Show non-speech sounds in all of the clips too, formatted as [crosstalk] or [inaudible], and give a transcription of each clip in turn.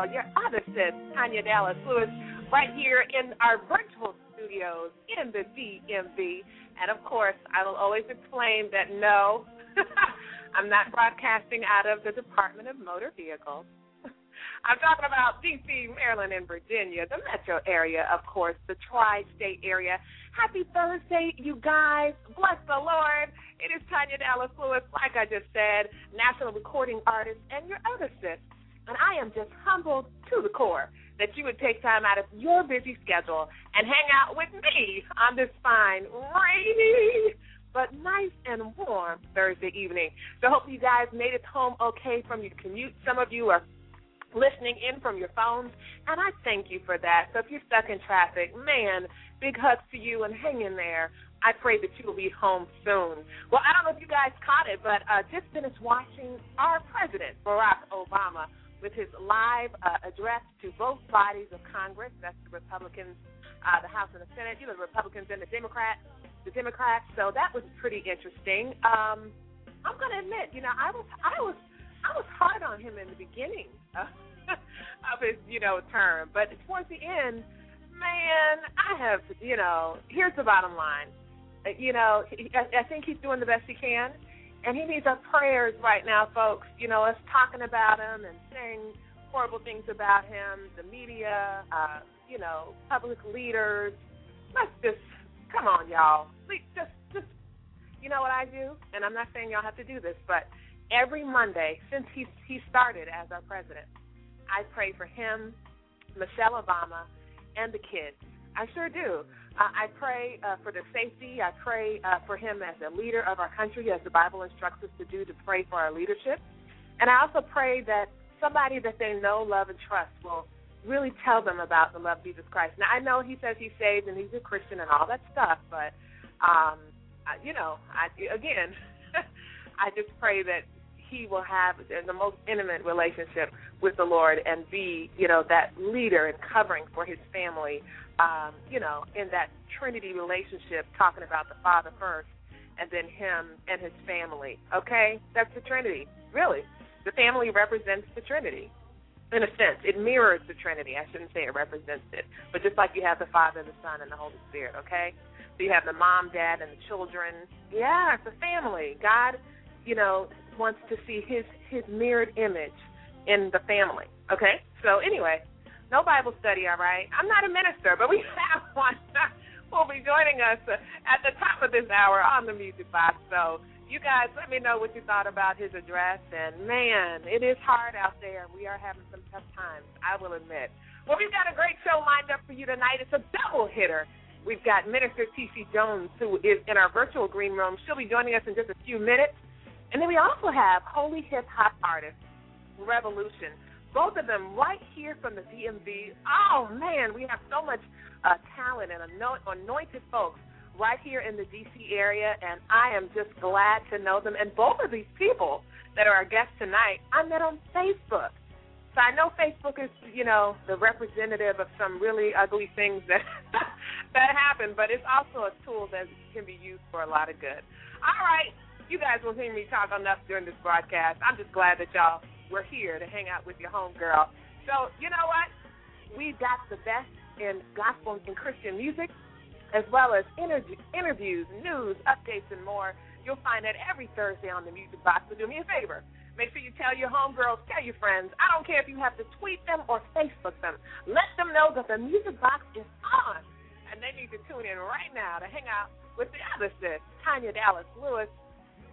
Girl, your other sis, Tanya Dallas Lewis, right here in our virtual studios in the DMV. And of course, I will always explain that no, [laughs] I'm not broadcasting out of the Department of Motor Vehicles. [laughs] I'm talking about D.C., Maryland, and Virginia, the metro area, of course, the tri state area. Happy Thursday, you guys. Bless the Lord. It is Tanya Dallas Lewis, like I just said, national recording artist, and your other sis, and I am just humbled to the core that you would take time out of your busy schedule and hang out with me on this fine, rainy, but nice and warm Thursday evening. So hope you guys made it home okay from your commute. Some of you are listening in from your phones, and I thank you for that. So if you're stuck in traffic, man, big hugs to you and hang in there. I pray that you will be home soon. Well, I don't know if you guys caught it, but uh, just finished watching our president, Barack Obama, with his live uh, address to both bodies of Congress. That's the Republicans, uh, the House and the Senate. You know, the Republicans and the Democrats. The Democrats. So that was pretty interesting. Um, I'm going to admit, you know, I was, I was, I was hard on him in the beginning [laughs] of, of his, you know, term, but towards the end, man, I have, you know, here's the bottom line. Uh, you know, I, I think he's doing the best he can and he needs our prayers right now, folks. You know, us talking about him and saying horrible things about him, the media, uh, you know, public leaders. Let's just come on, y'all. Please, just, just, you know what I do? And I'm not saying y'all have to do this, but every Monday since he he started as our president, I pray for him, Michelle Obama, and the kids. I sure do. I pray uh, for their safety. I pray uh, for him as a leader of our country, as the Bible instructs us to do, to pray for our leadership. And I also pray that somebody that they know, love, and trust will really tell them about the love of Jesus Christ. Now, I know he says he's saved and he's a Christian and all that stuff, but, um, you know, I, again, [laughs] I just pray that he will have the most intimate relationship with the Lord and be, you know, that leader and covering for his family um, you know, in that Trinity relationship, talking about the Father first, and then him and his family. Okay, that's the Trinity. Really, the family represents the Trinity. In a sense, it mirrors the Trinity. I shouldn't say it represents it, but just like you have the Father, the Son, and the Holy Spirit. Okay, so you have the mom, dad, and the children. Yeah, it's a family. God, you know, wants to see His His mirrored image in the family. Okay, so anyway, no Bible study, all right? I'm not a minister, but we [laughs] have one who will be joining us at the top of this hour on the Music Box. So you guys let me know what you thought about his address. And man, it is hard out there. We are having some tough times, I will admit. Well, we've got a great show lined up for you tonight. It's a double hitter. We've got Minister T.C. Jones, who is in our virtual green room. She'll be joining us in just a few minutes. And then we also have Holy Hip Hop artist Revolution both of them right here from the DMV. Oh man, we have so much uh, talent and anointed folks right here in the DC area, and I am just glad to know them. And both of these people that are our guests tonight, I met on Facebook. So I know Facebook is, you know, the representative of some really ugly things that [laughs] that happen, but it's also a tool that can be used for a lot of good. All right, you guys will hear me talk enough during this broadcast. I'm just glad that y'all we're here to hang out with your homegirl. So, you know what? We've got the best in gospel and Christian music, as well as interview, interviews, news, updates, and more. You'll find that every Thursday on the Music Box. So do me a favor. Make sure you tell your homegirls, tell your friends. I don't care if you have to tweet them or Facebook them. Let them know that the Music Box is on. And they need to tune in right now to hang out with the other sis, Tanya Dallas Lewis.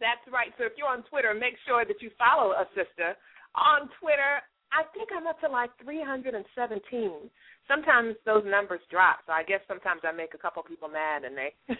That's right. So if you're on Twitter, make sure that you follow a sister on Twitter, I think I'm up to like 317. Sometimes those numbers drop, so I guess sometimes I make a couple people mad and they [laughs]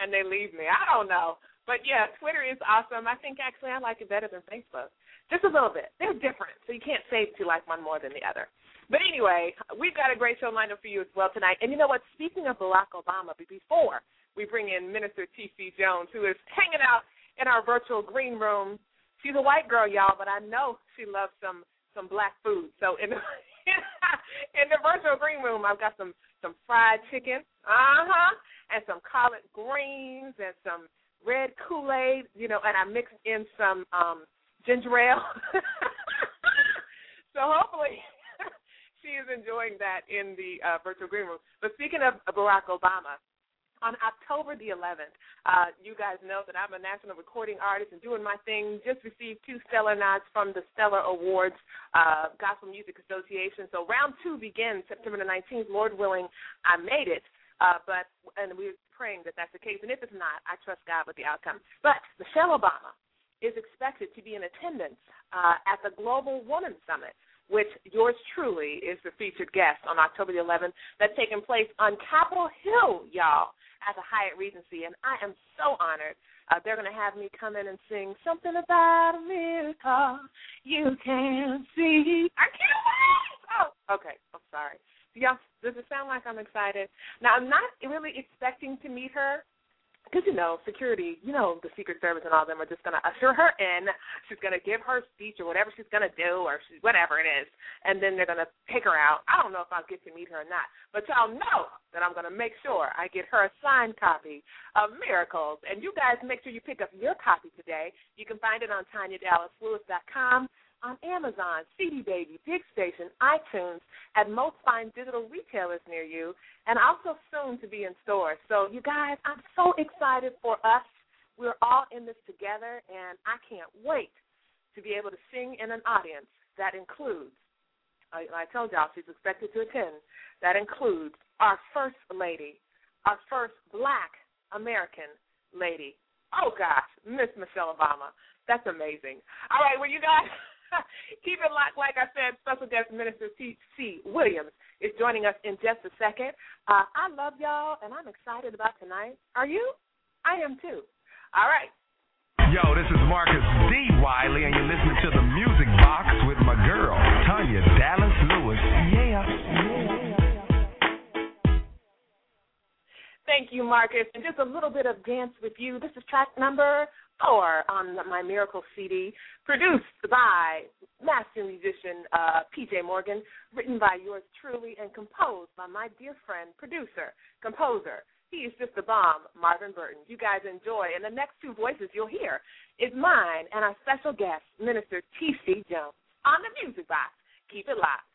and they leave me. I don't know. But yeah, Twitter is awesome. I think actually I like it better than Facebook. Just a little bit. They're different, so you can't say you like one more than the other. But anyway, we've got a great show lined up for you as well tonight. And you know what? Speaking of Barack Obama, before we bring in Minister T.C. Jones, who is hanging out in our virtual green room she's a white girl, y'all, but I know she loves some some black food. So in the [laughs] in the virtual green room, I've got some some fried chicken, uh huh, and some collard greens and some red Kool Aid, you know, and I mixed in some um ginger ale. [laughs] so hopefully [laughs] she is enjoying that in the uh, virtual green room. But speaking of Barack Obama, on October the 11th. Uh, you guys know that I'm a national recording artist and doing my thing. Just received two stellar nods from the Stellar Awards uh, Gospel Music Association. So round two begins September the 19th. Lord willing, I made it. Uh, but and we're praying that that's the case. And if it's not, I trust God with the outcome. But Michelle Obama is expected to be in attendance uh, at the Global Woman Summit which yours truly is the featured guest on October the 11th. That's taking place on Capitol Hill, y'all at the Hyatt Regency, and I am so honored. Uh, they're going to have me come in and sing something about a miracle you can't see. I can't wait. Oh, okay. I'm sorry. Y'all, does it sound like I'm excited? Now, I'm not really expecting to meet her because you know security, you know the Secret Service and all them are just to usher her in. She's to give her speech or whatever she's to do or she, whatever it is, and then they're to take her out. I don't know if I'll get to meet her or not, but y'all know that I'm to make sure I get her a signed copy of Miracles. And you guys make sure you pick up your copy today. You can find it on TanyaDallasLewis.com on Amazon, CD Baby, DigStation, iTunes, at most fine digital retailers near you, and also soon to be in stores. So, you guys, I'm so excited for us. We're all in this together, and I can't wait to be able to sing in an audience that includes, I, I told y'all she's expected to attend, that includes our First Lady, our first black American lady. Oh, gosh, Miss Michelle Obama. That's amazing. All right, well, you guys. [laughs] [laughs] Keep it locked. Like I said, special guest minister T.C. Williams is joining us in just a second. Uh, I love y'all, and I'm excited about tonight. Are you? I am too. All right. Yo, this is Marcus D. Wiley, and you're listening to the Music Box with my girl, Tanya Dallas Lewis. Yeah. Thank you, Marcus. And just a little bit of dance with you. This is track number Power on my Miracle CD, produced by master musician uh, PJ Morgan, written by yours truly, and composed by my dear friend, producer, composer. He is just a bomb, Marvin Burton. You guys enjoy. And the next two voices you'll hear is mine and our special guest, Minister T.C. Jones, on the Music Box. Keep it locked.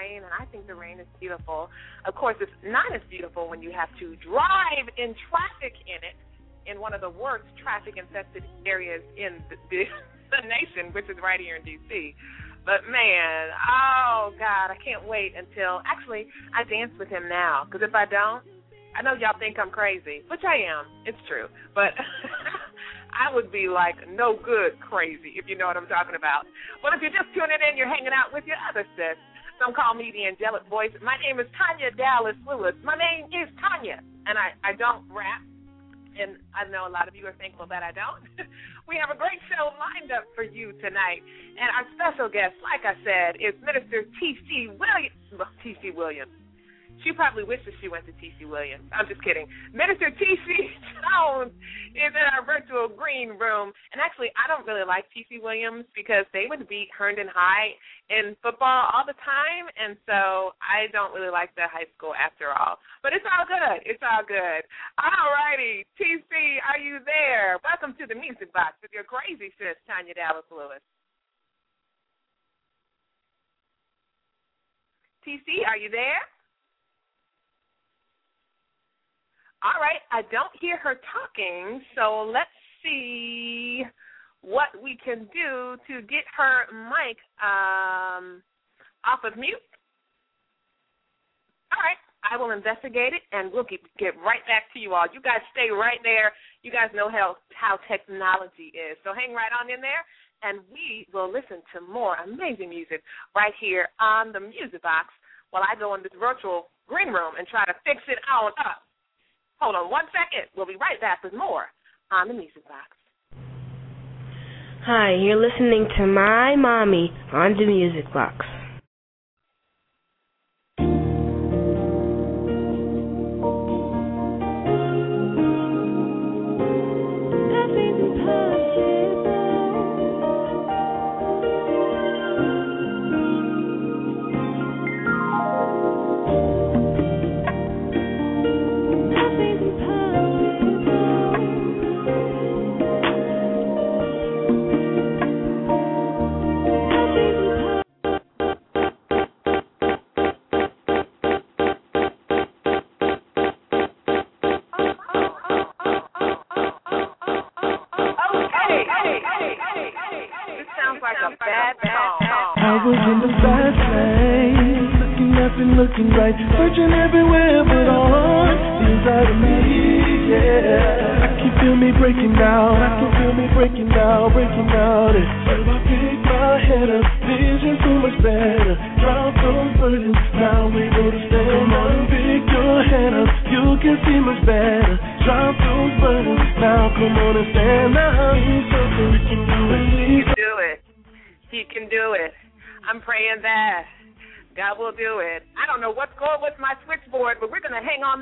Rain, and I think the rain is beautiful. Of course, it's not as beautiful when you have to drive in traffic in it in one of the worst traffic infested areas in the, [laughs] the, the nation, which is right here in D.C. But man, oh God, I can't wait until actually I dance with him now. Because if I don't, I know y'all think I'm crazy, which I am. It's true, but [laughs] I would be like no good crazy, if you know what I'm talking about. But if you're just tuning in, you're hanging out with your other sis. Some call me the angelic voice. My name is Tanya Dallas Lewis. My name is Tanya, and I, I don't rap. And I know a lot of you are thankful that I don't. [laughs] we have a great show lined up for you tonight. And our special guest, like I said, is Minister T.C. Williams. T.C. Williams. She probably wishes she went to T.C. Williams. I'm just kidding. Minister T.C. [laughs] Jones is in our virtual green room. And actually, I don't really like T.C. Williams because they would beat Herndon High in football all the time. And so I don't really like that high school after all. But it's all good. It's all good. All righty. T.C., are you there? Welcome to the Music Box with your crazy sis, Tanya Dallas Lewis. TC, are you there? All right, I don't hear her talking, so let's see what we can do to get her mic um, off of mute. All right, I will investigate it, and we'll get, get right back to you all. You guys stay right there. You guys know how how technology is, so hang right on in there, and we will listen to more amazing music right here on the Music Box while I go in this virtual green room and try to fix it all up. Hold on one second. We'll be right back with more on the Music Box. Hi, you're listening to My Mommy on the Music Box. Right, searching everywhere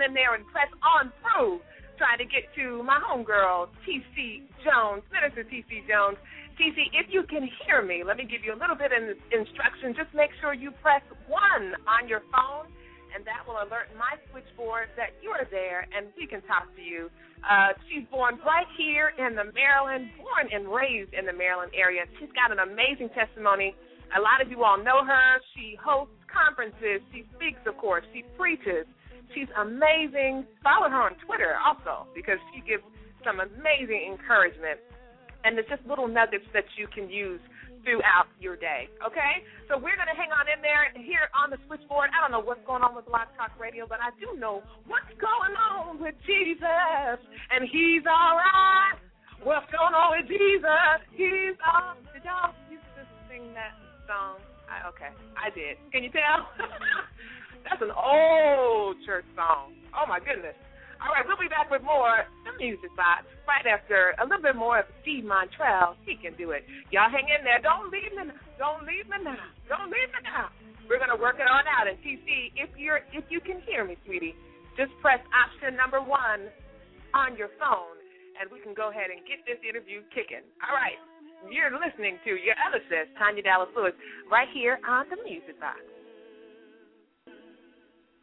in there and press on through, trying to get to my homegirl, T.C. Jones, Minister T.C. Jones. T.C., if you can hear me, let me give you a little bit of instruction. Just make sure you press 1 on your phone, and that will alert my switchboard that you are there and we can talk to you. Uh, she's born right here in the Maryland, born and raised in the Maryland area. She's got an amazing testimony. A lot of you all know her. She hosts conferences. She speaks, of course. She preaches. She's amazing. Follow her on Twitter also because she gives some amazing encouragement. And it's just little nuggets that you can use throughout your day. Okay? So we're going to hang on in there here on the switchboard. I don't know what's going on with Blog Talk Radio, but I do know what's going on with Jesus. And he's all right. What's going on with Jesus? He's all. Did y'all used to sing that song? I, okay, I did. Can you tell? [laughs] That's an old church song. Oh my goodness. All right, we'll be back with more the music box right after a little bit more of Steve Montrell. He can do it. Y'all hang in there. Don't leave me. Now. Don't leave me now. Don't leave me now. We're gonna work it on out. And TC, if you're if you can hear me, sweetie, Just press option number one on your phone, and we can go ahead and get this interview kicking. All right. You're listening to your other sis, Tanya Dallas Lewis, right here on the Music Box.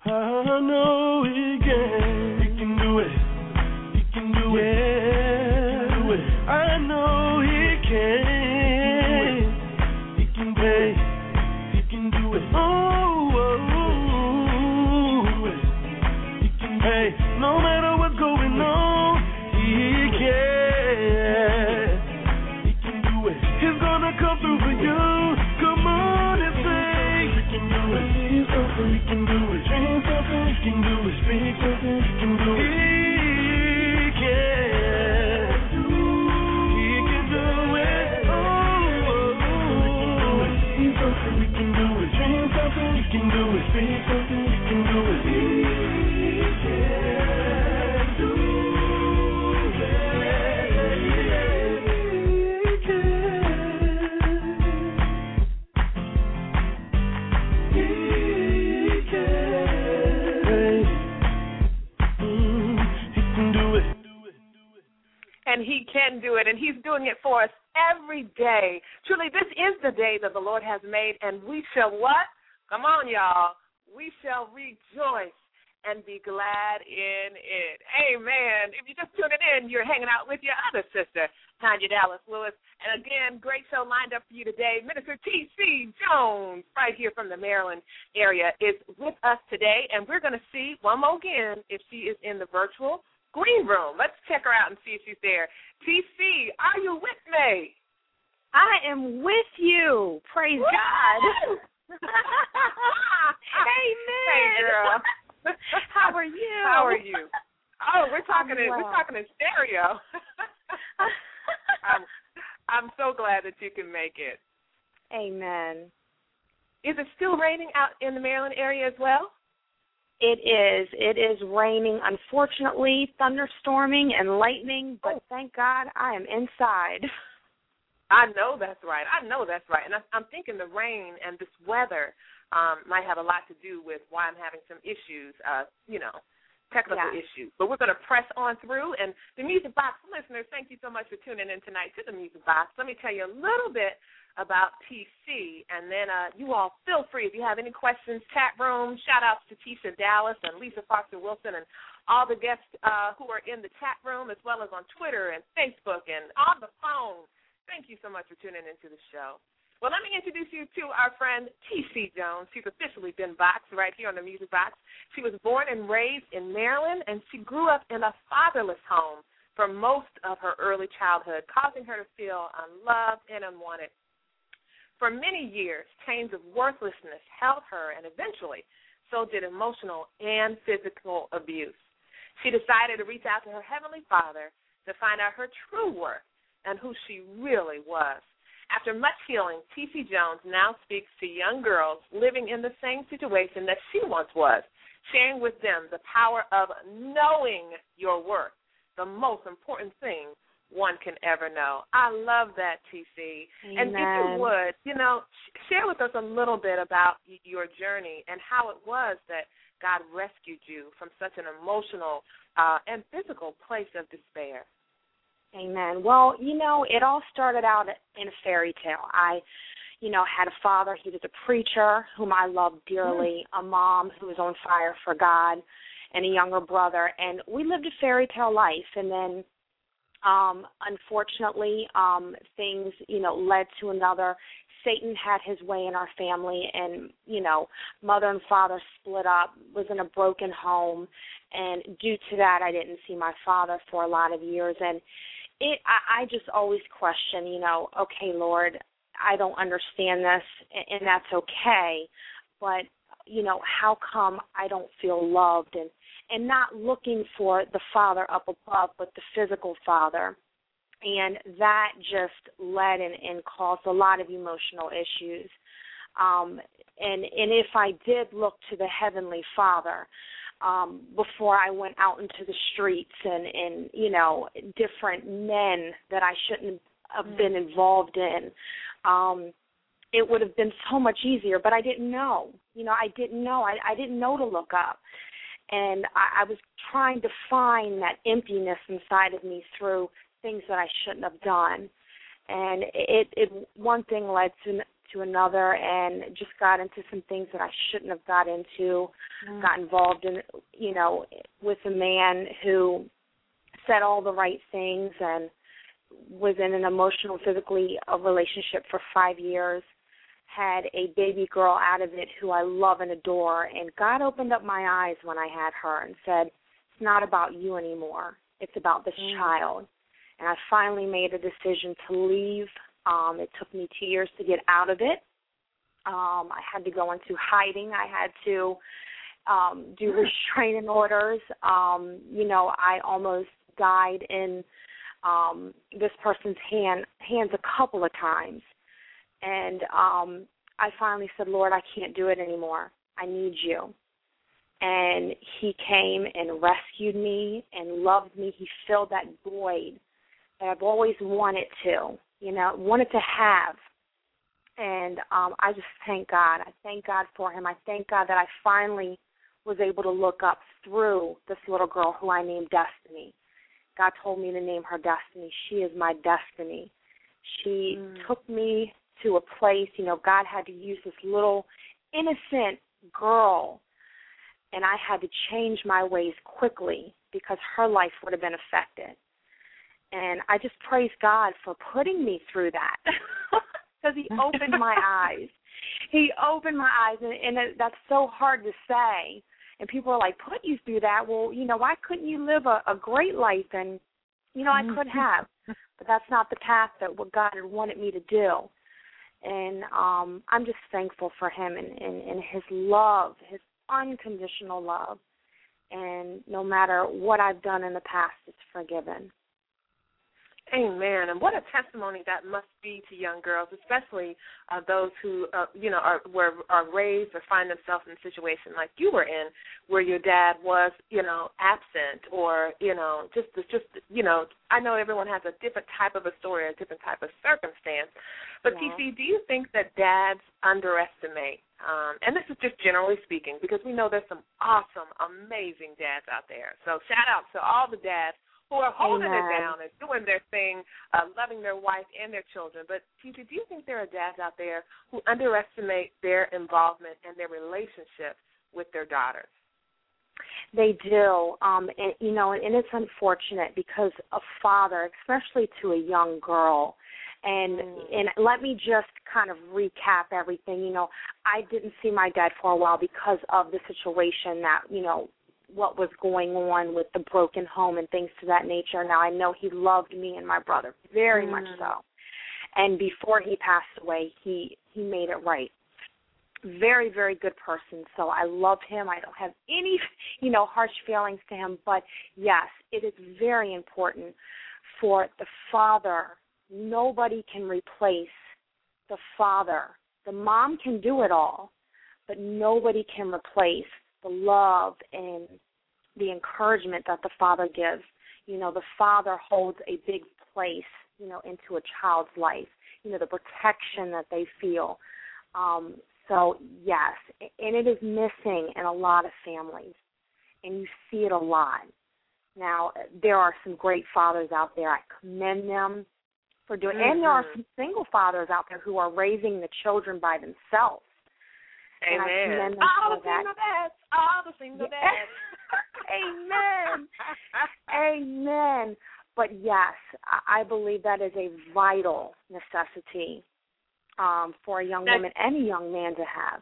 I know he can. He can do it. He can do it. Yeah. He can do it. I know he can. He can do it. He can do it. Oh, oh, oh. He can do hey, no matter what's going on, he can. He can do it. He's gonna come through for you. Come on and say, he can do it. He's something. He can do it. Speak Lord has made, and we shall what? Come on, y'all. We shall rejoice and be glad in it. Amen. If you're just tuning in, you're hanging out with your other sister, Tanya Dallas Lewis. And again, great show lined up for you today. Minister T.C. Jones, right here from the Maryland area, is with us today, and we're going to see one more again if she is in the virtual green room. Let's check her out and see if she's there. TC, are you with me? I am with you. Praise Woo! God. [laughs] [laughs] Amen. Hey, girl. [laughs] How are you? How are you? Oh, we're talking in well. we're talking in stereo. I'm I'm so glad that you can make it. Amen. Is it still raining out in the Maryland area as well? It is. It is raining, unfortunately, thunderstorming and lightning, but oh. thank God I am inside. I know that's right. I know that's right. And I, I'm thinking the rain and this weather um, might have a lot to do with why I'm having some issues, uh, you know, technical Yeah. issues. But we're going to press on through. And the Music Box listeners, thank you so much for tuning in tonight to the Music Box. Let me tell you a little bit about TC, and then uh, you all feel free if you have any questions. Chat room, shout outs to Tisha Dallas and Lisa Foster Wilson and all the guests uh, who are in the chat room, as well as on Twitter and Facebook and on the phone. Thank you so much for tuning into the show. Well, let me introduce you to our friend T.C. Jones. She's officially been boxed right here on the Music Box. She was born and raised in Maryland, and she grew up in a fatherless home for most of her early childhood, causing her to feel unloved and unwanted. For many years, chains of worthlessness held her, and eventually, so did emotional and physical abuse. She decided to reach out to her Heavenly Father to find out her true worth and who she really was. After much healing, T.C. Jones now speaks to young girls living in the same situation that she once was, sharing with them the power of knowing your worth, the most important thing one can ever know. I love that, T.C. And if you would, you know, share with us a little bit about your journey and how it was that God rescued you from such an emotional uh, and physical place of despair. Amen. Well, you know, it all started out in a fairy tale. I, you know, had a father, he was a preacher whom I loved dearly, a mom who was on fire for God, and a younger brother, and we lived a fairy tale life and then um unfortunately um things, you know, led to another Satan had his way in our family and, you know, mother and father split up, was in a broken home and due to that I didn't see my father for a lot of years and it I, I just always question, you know, okay, Lord, I don't understand this and, and that's okay, but you know, how come I don't feel loved and and not looking for the father up above, but the physical father. And that just led and, and caused a lot of emotional issues. Um, and and if I did look to the heavenly Father um, before I went out into the streets and and you know different men that I shouldn't have been involved in, um, it would have been so much easier. But I didn't know. You know, I didn't know. I, I didn't know to look up. and I, I was trying to find that emptiness inside of me through things that I shouldn't have done, and it, it one thing led to to another, and just got into some things that I shouldn't have got into. Mm. Got involved in, you know, with a man who said all the right things and was in an emotional, physically a relationship for five years had a baby girl out of it who I love and adore. And God opened up my eyes when I had her and said, It's not about you anymore. It's about this mm. child. And I finally made a decision to leave. Um, it took me two years to get out of it. Um, I had to go into hiding. I had to um, do [laughs] restraining orders. Um, you know, I almost died in um, this person's hand hands a couple of times and um I finally said, Lord, I can't do it anymore. I need you. And he came and rescued me and loved me. He filled that void that I've always wanted to, you know, wanted to have. And um I just thank God. I thank God for him. I thank God that I finally was able to look up through this little girl who I named Destiny. God told me to name her Destiny. She is my destiny. She mm. took me to a place, you know, God had to use this little innocent girl and I had to change my ways quickly because her life would have been affected. And I just praise God for putting me through that [laughs] because He opened my [laughs] eyes. He opened my eyes, and, and it, that's so hard to say. And people are like, "Put you through that? Well, you know, why couldn't you live a, a great life?" And you know, I could have, but that's not the path that what God had wanted me to do and um I'm just thankful for him and, and, and his love, his unconditional love. And no matter what I've done in the past, it's forgiven. Amen. And what a testimony that must be to young girls, especially uh, those who, uh, you know, are were are raised or find themselves in a situation like you were in, where your dad was, you know, absent or, you know, just just you know, I know everyone has a different type of a story, a different type of circumstance. But yeah. TC, do you think that dads underestimate? Um, and this is just generally speaking, because we know there's some awesome, amazing dads out there. So shout out to all the dads who are holding Amen. it down and doing their thing, uh, loving their wife and their children. But TC, do you think there are dads out there who underestimate their involvement and their relationships with their daughters? They do, um, and you know, and it's unfortunate because a father, especially to a young girl, and mm. and let me just kind of recap everything. You know, I didn't see my dad for a while because of the situation that you know what was going on with the broken home and things to that nature. Now I know he loved me and my brother very mm. much so. And before he passed away, he he made it right. Very very good person. So I love him. I don't have any, you know, harsh feelings to him, but yes, it is very important for the father. Nobody can replace the father. The mom can do it all, but nobody can replace the love and the encouragement that the father gives. You know, the father holds a big place, you know, into a child's life. You know, the protection that they feel. Um, so yes, and it is missing in a lot of families, and you see it a lot. Now there are some great fathers out there. I commend them for doing, mm-hmm. and there are mm-hmm. some single fathers out there who are raising the children by themselves. Amen. All the single dads. All the single dads. Amen. Amen. But yes, I believe that is a vital necessity um, for a young woman and a young man to have.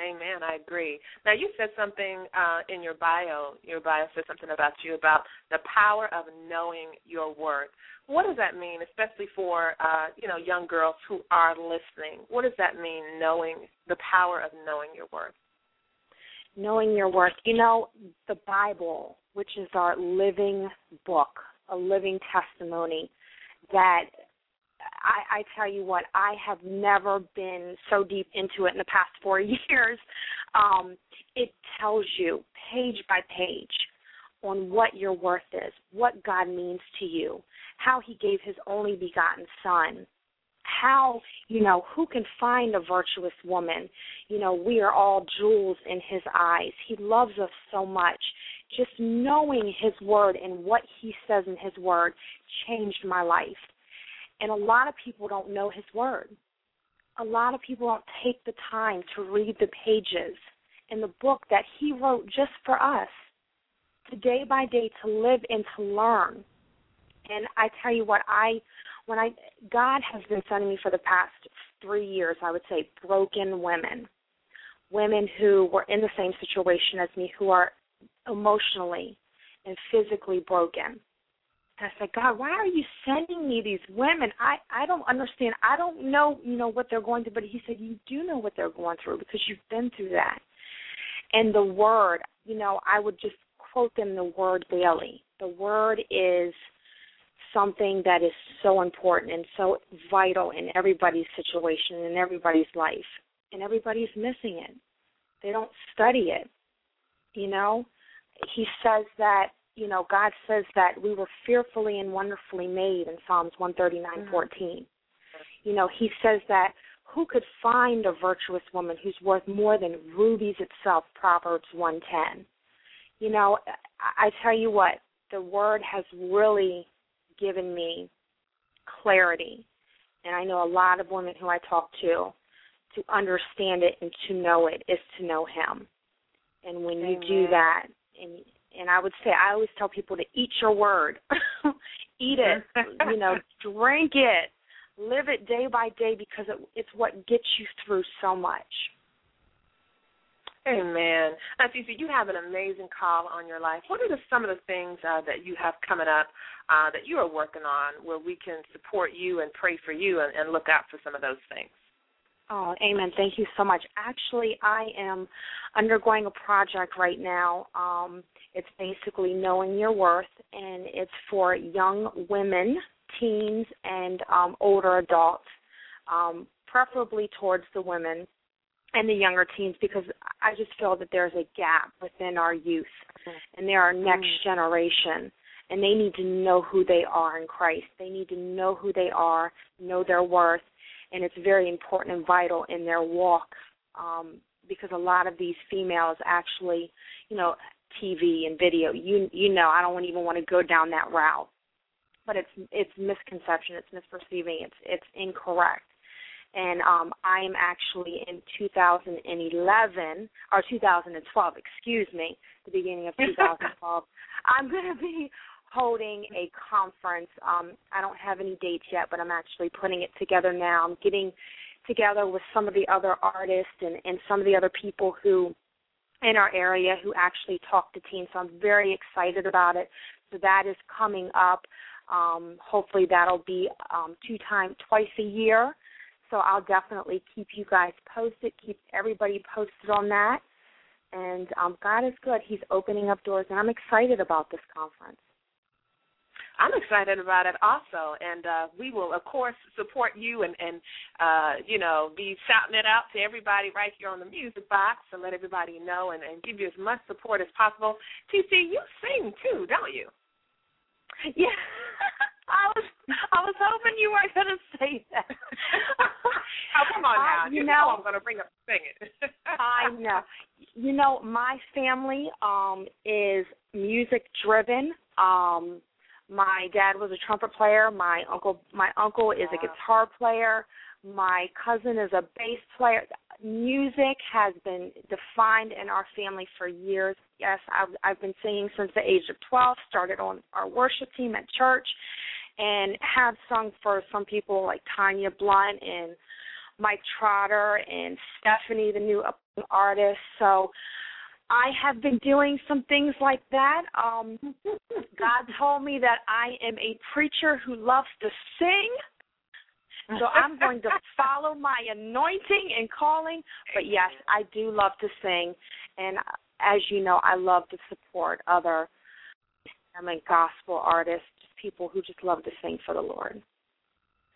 Amen. I agree. Now you said something uh, in your bio. Your bio said something about you about the power of knowing your worth. What does that mean, especially for uh, you know young girls who are listening? What does that mean, knowing the power of knowing your worth? Knowing your worth. You know, the Bible, which is our living book, a living testimony, that I, I tell you what, I have never been so deep into it in the past four [laughs] years. Um, it tells you page by page on what your worth is, what God means to you, how He gave His only begotten Son how you know who can find a virtuous woman? You know we are all jewels in his eyes. He loves us so much. Just knowing his word and what he says in his word changed my life. And a lot of people don't know his word. A lot of people don't take the time to read the pages in the book that he wrote just for us to day by day to live and to learn. And i tell you what i when I God has been sending me for the past three years, I would say broken women, women who were in the same situation as me, who are emotionally and physically broken. And I said, God, why are you sending me these women? I I don't understand. I don't know, you know, what they're going through. But He said, you do know what they're going through because you've been through that. And the word, you know, I would just quote them the word daily. The word is something that is so important and so vital in everybody's situation in everybody's life and everybody's missing it. They don't study it you know? He says that you know god says that we were fearfully and wonderfully made in psalms 139 mm. 14 you know he says that who could find a virtuous woman who's worth more than rubies itself proverbs 110 you know i tell you what the word has really given me clarity. And I know a lot of women who I talk to, to understand it and to know it is to know Him. And when Amen. you do that, and and I would say I always tell people to eat your word, [laughs] eat it, [laughs] you know, drink it, live it day by day because it, it's what gets you through so much. Amen. Now, Cece, you have an amazing call on your life. What are the, some of the things uh, that you have coming up uh, that you are working on where we can support you and pray for you and, and look out for some of those things? Oh, amen. Thank you so much. Actually, I am undergoing a project right now. Um, it's basically knowing your worth, and it's for young women, teens, and um, older adults, um, preferably towards the women and the younger teens because I just feel that there's a gap within our youth and they're our next mm. generation and they need to know who they are in Christ. They need to know who they are, know their worth, and it's very important and vital in their walk um, because a lot of these females actually, you know, TV and video, you you know, I don't even want to go down that route. But it's it's misconception, it's misperceiving, it's it's incorrect and um, I am actually in 2011 or 2012, excuse me, the beginning of [laughs] 2012. I'm going to be holding a conference. Um, I don't have any dates yet, but I'm actually putting it together now. I'm getting together with some of the other artists and, and some of the other people who in our area who actually talk to teens. So I'm very excited about it. So that is coming up. Um, hopefully that'll be um, two times, twice a year. So I'll definitely keep you guys posted, keep everybody posted on that. And um, God is good. He's opening up doors, and I'm excited about this conference. I'm excited about it also, and uh, we will, of course, support you and, and uh, you know, be shouting it out to everybody right here on the music box and let everybody know and, and give you as much support as possible. TC, you sing too, don't you? Yeah. [laughs] I was I was hoping you weren't going to say that. oh, come on now. Uh, you, know, I'm going to bring up singing. [laughs] I know. You know, my family um is music driven. Um my dad was a trumpet player. My uncle my uncle is a guitar player. My cousin is a bass player. Music has been defined in our family for years. Yes, I've, I've been singing since the age of 12. Started on our worship team at church, and have sung for some people like Tanya Blount and Mike Trotter and Stephanie, the new artist. So I have been doing some things like that. Um, [laughs] God told me that I am a preacher who loves to sing. So I'm going to [laughs] follow my anointing and calling. But yes, I do love to sing. And as you know, I love to support other I mean, gospel artists people who just love to sing for the Lord.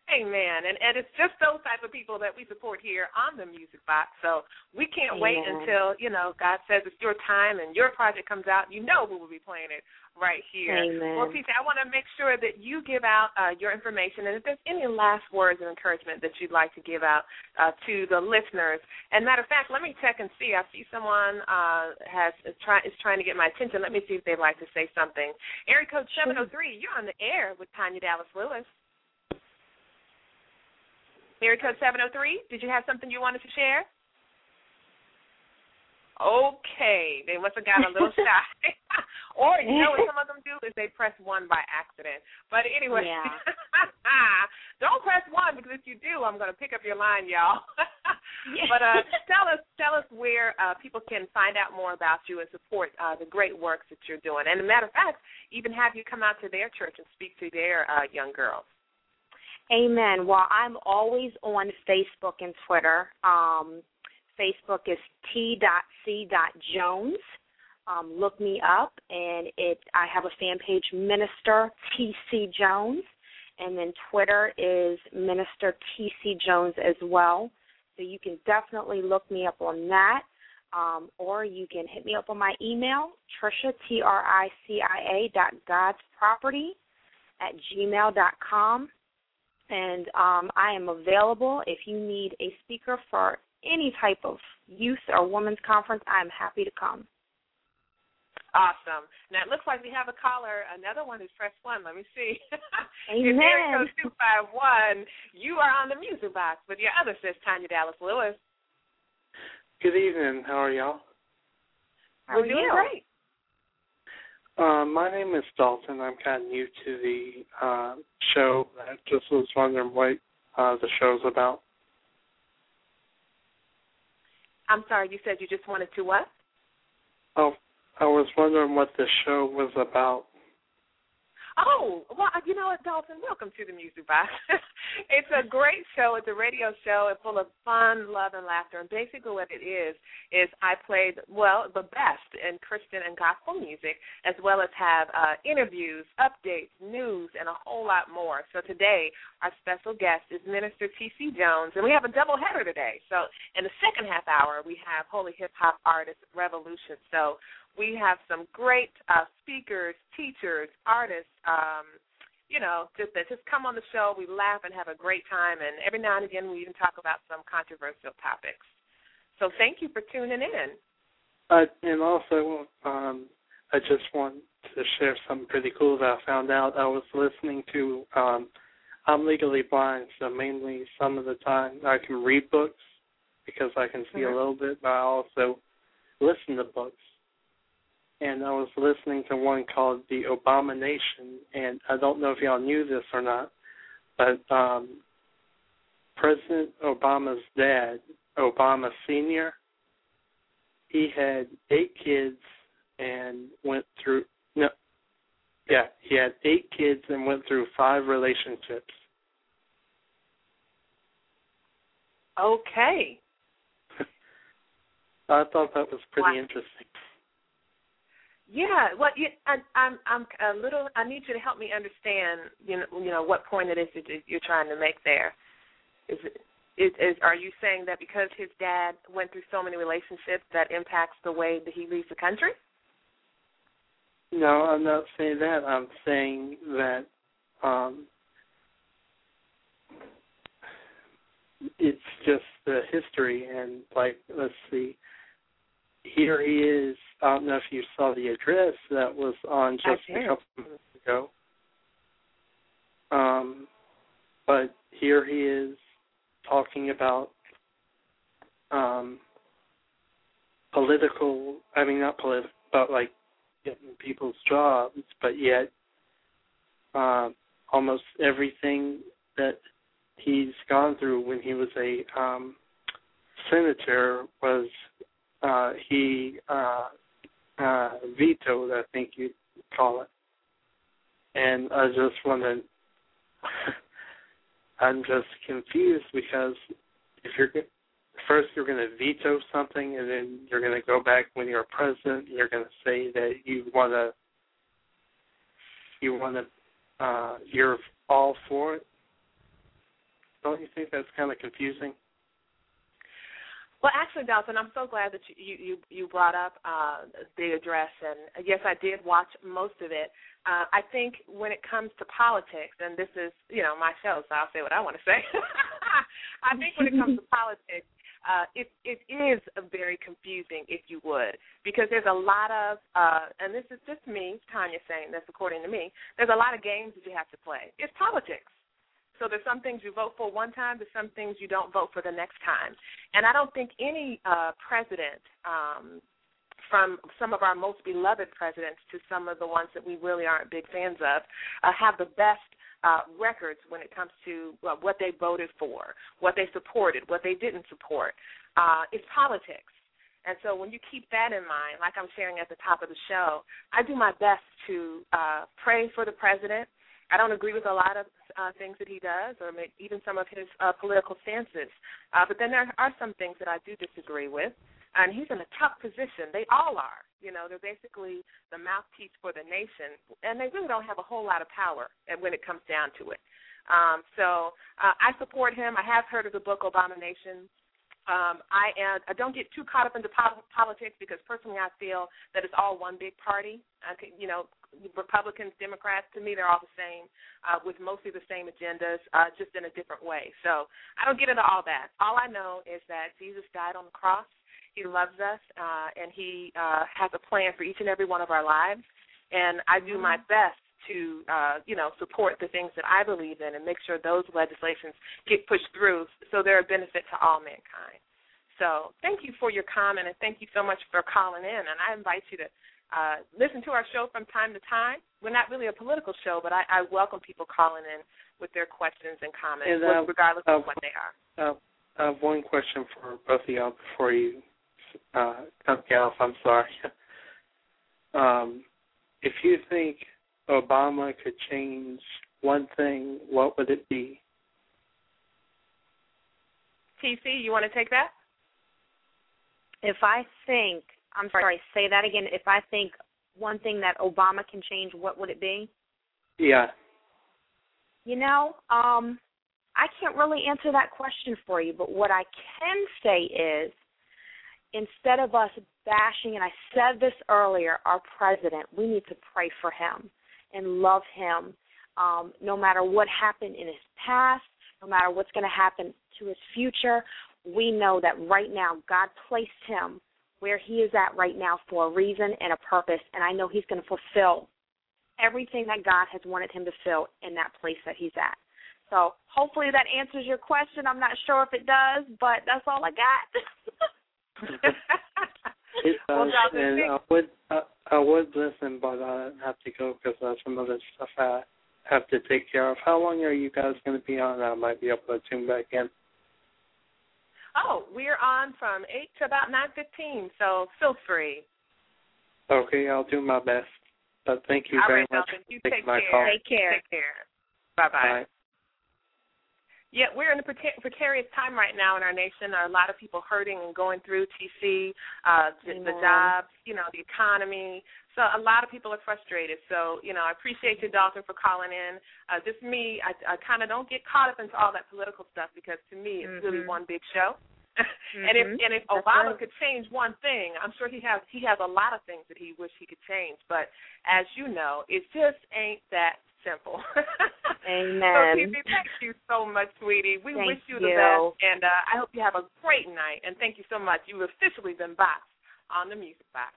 Amen. And and it's just those type of people that we support here on the Music Box. So we can't Amen. wait until you know God says it's your time and your project comes out. You know we will be playing it right here. Amen. Well, Peter, I want to make sure that you give out uh, your information and if there's any last words of encouragement that you'd like to give out uh, to the listeners. And matter of fact, let me check and see. I see someone uh, has is, try, is trying to get my attention. Let me see if they'd like to say something. Area code 703, you're on the air with Tanya Dallas Lewis. Area code 703, did you have something you wanted to share? Okay, they must have got a little [laughs] shy. [laughs] or you know what some of them do is they press one by accident. But anyway, Yeah. [laughs] don't press one because if you do, I'm going to pick up your line, y'all. But uh, tell us, tell us where uh, people can find out more about you and support uh, the great works that you're doing. And as a matter of fact, even have you come out to their church and speak to their uh, young girls. Amen. Well, I'm always on Facebook and Twitter. Um, Facebook is t.c.jones. Um, look me up, and it. I have a fan page, Minister T.C. Jones, and then Twitter is Minister T.C. Jones as well. So you can definitely look me up on that, um, or you can hit me up on my email, Tricia T R I C I A dot God's Property at gmail dot com and um, I am available if you need a speaker for any type of youth or women's conference. I'm happy to come. Awesome. Now it looks like we have a caller, another one who's pressed one. Let me see. [laughs] It's Amen. area code two five one. You are on the music box with your other sis, Tanya Dallas Lewis. Good evening. How are y'all? How We're are doing you? great. Uh, my name is Dalton. I'm kind of new to the uh, show. I just was wondering what uh, the show's about. I'm sorry, you said you just wanted to what? Oh, I was wondering what the show was about. Oh, well, you know what, Dalton? Welcome to the Music Box. [laughs] it's a great show. It's a radio show. It's full of fun, love, and laughter. And basically, what it is is I play well the best in Christian and gospel music, as well as have uh, interviews, updates, news, and a whole lot more. So today, our special guest is Minister T.C. Jones, and we have a double header today. So in the second half hour, we have Holy Hip Hop Artist Revolution. So we have some great uh, speakers, teachers, artists, um, you know, just that just come on the show. We laugh and have a great time, and every now and again we even talk about some controversial topics. So thank you for tuning in. Uh, and also, um, I just want to share something pretty cool that I found out. I was listening to. Um, I'm legally blind, so mainly some of the time I can read books because I can see Mhm. a little bit, but I also listen to books. And I was listening to one called The Obama Nation, and I don't know if y'all knew this or not, but um, President Obama's dad, Obama Sr., he had eight kids and went through no yeah he had eight kids and went through five relationships Okay. [laughs] i thought that was pretty Wow. interesting Yeah, well, you, I, I'm I'm a little. I need you to help me understand. You know, you know what point it is that you're trying to make there. Is it is, is are you saying that because his dad went through so many relationships that impacts the way that he leaves the country? no i'm not saying that i'm saying that um it's just the history and like let's see here he is i don't know if you saw the address that was on just a couple minutes ago. Um but here he is talking about um political i mean not political but like getting people's jobs but yet um almost everything that he's gone through when he was a um senator was uh he uh uh vetoed i think you'd call it and i just want to [laughs] i'm just confused because if you're first you're going to veto something and then you're going to go back when you're president you're going to say that you want to you want to uh you're all for it don't you think that's kind of confusing? Well, actually, Dalton, I'm so glad that you you you brought up uh, the address, and yes, I did watch most of it. Uh, I think when it comes to politics, and this is you know my show, so I'll say what I want to say. [laughs] I think when it comes to politics, uh, it it is very confusing, if you would, because there's a lot of, uh, and this is just me, Tanya, saying this according to me. There's a lot of games that you have to play. It's politics. So there's some things you vote for one time, there's some things you don't vote for the next time. And I don't think any uh, president, um, from some of our most beloved presidents to some of the ones that we really aren't big fans of, uh, have the best uh, records when it comes to uh, what they voted for, what they supported, what they didn't support. Uh, it's politics. And so when you keep that in mind, like I'm sharing at the top of the show, I do my best to uh, pray for the president. I don't agree with a lot of uh, things that he does, or even some of his uh, political stances. Uh, but then there are some things that I do disagree with, and he's in a tough position. They all are. You know, they're basically the mouthpiece for the nation, and they really don't have a whole lot of power when it comes down to it. Um, so uh, I support him. I have heard of the book Obama Nation. Um, I, am, I don't get too caught up into po- politics because personally I feel that it's all one big party. I think, you know, Republicans, Democrats, to me they're all the same, uh, with mostly the same agendas, uh, just in a different way. So I don't get into all that. All I know is that Jesus died on the cross. He loves us, uh, and He uh, has a plan for each and every one of our lives. And I do my mm-hmm. best to uh, you know support the things that I believe in and make sure those legislations get pushed through so they're a benefit to all mankind. So thank you for your comment and thank you so much for calling in. And I invite you to uh, listen to our show from time to time. We're not really a political show, but I, I welcome people calling in with their questions and comments, and, uh, regardless uh, of what they are. Uh, I have one question for both of y'all before you uh, cut me off. I'm sorry. [laughs] um, if you think Obama could change one thing, what would it be? TC, you want to take that? If I think, I'm sorry, say that again. If I think one thing that Obama can change, what would it be? Yeah. You know, um, I can't really answer that question for you, but what I can say is instead of us bashing, and I said this earlier, our president, we need to pray for him and love him um, no matter what happened in his past, no matter what's going to happen to his future. We know that right now God placed him where he is at right now for a reason and a purpose, and I know he's going to fulfill everything that God has wanted him to fill in that place that he's at. So hopefully that answers your question. I'm not sure if it does, but that's all I got. [laughs] It does, and I would I, I would listen, but I have to go because I have some other stuff I have to take care of. How long are you guys going to be on? I might be able to tune back in. Oh, we're on from eight to about nine fifteen, so feel free. Okay, I'll do my best. But thank you All very right, much Nelson, you for take taking my care. call. Take care. Take care. Bye bye. Yeah, we're in a precarious time right now in our nation. There are a lot of people hurting and going through TC, uh, the, the jobs, you know, the economy. So a lot of people are frustrated. So, you know, I appreciate you, Dalton, for calling in. Uh, just me, I, I kind of don't get caught up into all that political stuff because to me it's mm-hmm. really one big show. mm-hmm. [laughs] and if and if That's Obama right. could change one thing, I'm sure he has he has a lot of things that he wish he could change. But as you know, it just ain't that simple. [laughs] Amen. So, TC, thank you so much, sweetie. We Thank wish you the you. best, and uh, I hope you have a great night. And thank you so much. You've officially been boxed on the Music Box.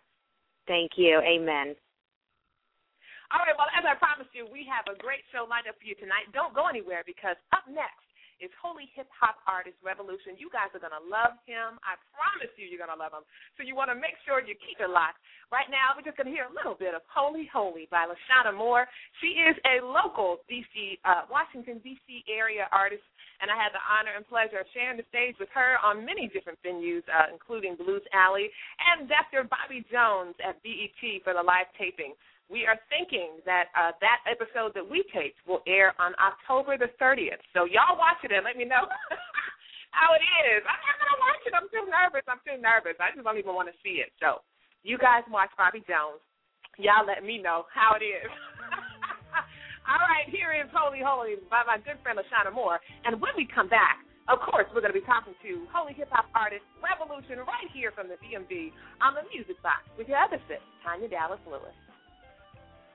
Thank you. Amen. All right, well, as I promised you, we have a great show lined up for you tonight. Don't go anywhere because up next is Holy Hip Hop Artist Revolution. You guys are going to love him. I promise you, you're going to love him. So you want to make sure you keep it locked. Right now, we're just going to hear a little bit of Holy Holy by Lashana Moore. She is a local D.C., uh, Washington, D.C. area artist, and I had the honor and pleasure of sharing the stage with her on many different venues, uh, including Blues Alley and Dr. Bobby Jones at BET for the live taping we are thinking that uh, that episode that we taped will air on October the 30th. So y'all watch it and let me know [laughs] how it is. I'm not gonna watch it. I'm too nervous. I'm too nervous. I just don't even want to see it. So you guys watch Bobby Jones. Y'all let me know how it is. [laughs] All right, here is Holy Holy by my good friend Lashana Moore. And when we come back, of course, we're going to be talking to holy hip hop artist Revolution right here from the DMV on the Music Box with your other sis, Tanya Dallas Lewis.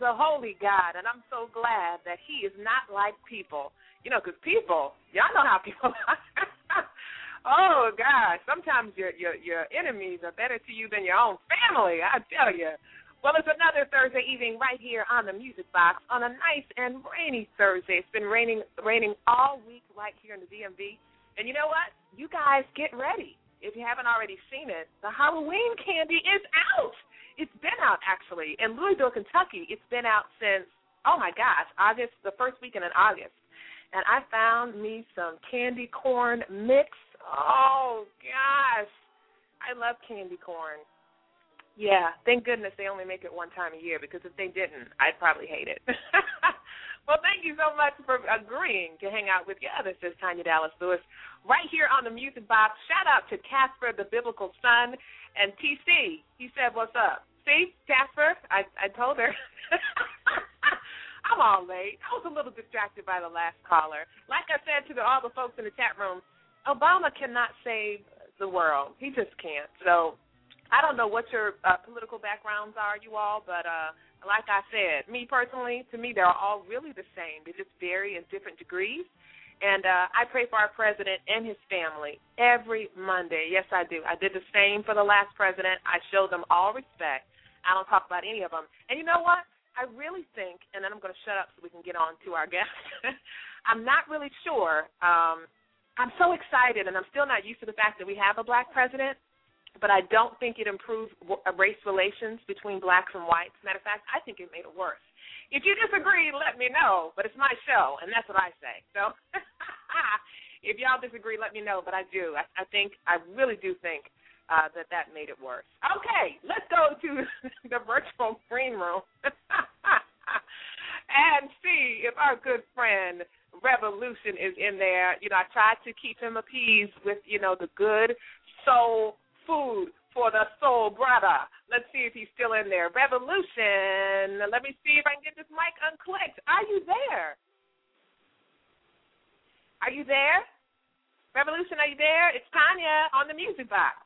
a holy God, and I'm so glad that He is not like people. You know, because people, y'all know how people [laughs] are. oh gosh, sometimes your your your enemies are better to you than your own family. I tell you. Well, it's another Thursday evening right here on the Music Box on a nice and rainy Thursday. It's been raining raining all week right here in the DMV. And you know what? You guys get ready. If you haven't already seen it, the Halloween candy is out it's been out actually in Louisville, Kentucky. It's been out since oh my gosh, August, the first weekend in August, and I found me some candy corn mix. Oh gosh, I love candy corn. Yeah, thank goodness they only make it one time a year because if they didn't, I'd probably hate it. [laughs] well, thank you so much for agreeing to hang out with you. This is Tanya Dallas Lewis right here on the Music Box. Shout out to Casper, the Biblical Son, and TC. He said, "What's up?" See, Jasper, I I told her. [laughs] I'm all late. I was a little distracted by the last caller. Like I said to the, all the folks in the chat room, Obama cannot save the world. He just can't. So I don't know what your uh, political backgrounds are, you all, but uh, like I said, me personally, to me, they're all really the same. They just vary in different degrees. And uh, I pray for our president and his family every Monday. Yes, I do. I did the same for the last president. I showed them all respect. I don't talk about any of them. And you know what? I really think, and then I'm going to shut up so we can get on to our guest. [laughs] I'm not really sure. Um, I'm so excited, and I'm still not used to the fact that we have a black president, but I don't think it improved race relations between blacks and whites. Matter of fact, I think it made it worse. If you disagree, let me know. But it's my show, and that's what I say. So [laughs] if y'all disagree, let me know. But I do. I, I think I really do think uh, that that made it worse. Okay, let's go to [laughs] the virtual green room [laughs] and see if our good friend Revolution is in there. You know, I tried to keep him appeased with you know the good soul food for the soul brother. Let's see if he's still in there. Revolution. Let me see if I can get this mic unclicked. Are you there? Are you there? Revolution, are you there? It's Tanya on the music box.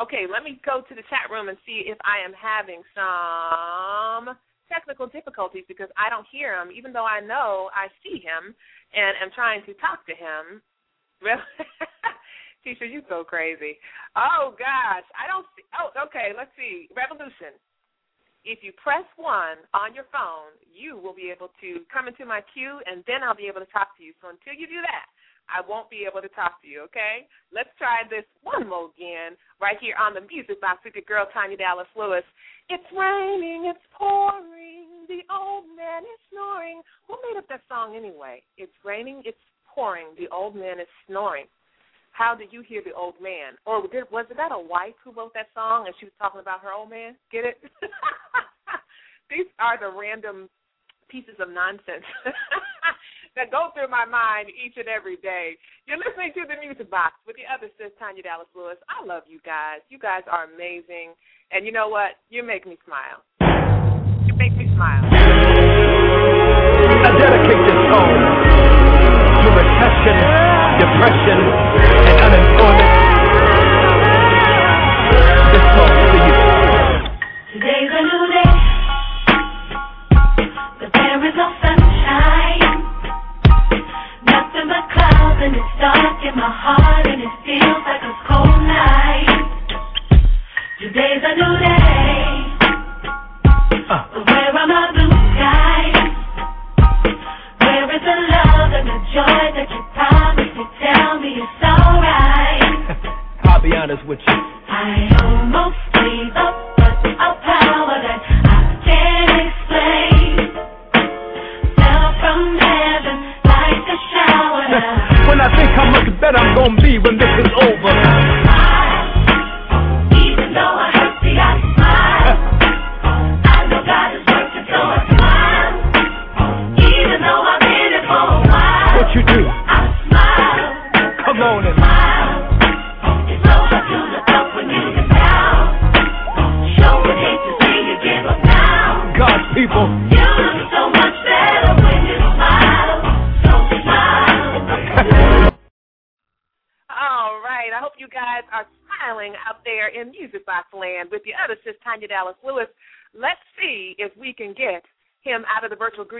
Okay, let me go to the chat room and see if I am having some technical difficulties because I don't hear him, even though I know I see him and am trying to talk to him. [laughs] Really? Tisha, you so crazy. Oh gosh, I don't see. Oh, okay. Let's see. Revolution. If you press one on your phone, you will be able to come into my queue, and then I'll be able to talk to you. So until you do that, I won't be able to talk to you, okay? Let's try this one more again right here on the Music Box with your girl, Tanya Dallas Lewis. It's raining, it's pouring, the old man is snoring. Who made up that song anyway? It's raining, it's pouring, the old man is snoring. How did you hear the old man? Or was it that a wife who wrote that song and she was talking about her old man? Get it? [laughs] These are the random pieces of nonsense [laughs] that go through my mind each and every day. You're listening to the Music Box with the other sis, Tanya Dallas Lewis. I love you guys. You guys are amazing. And you know what? You make me smile. You make me smile. I dedicate this song to recession, depression,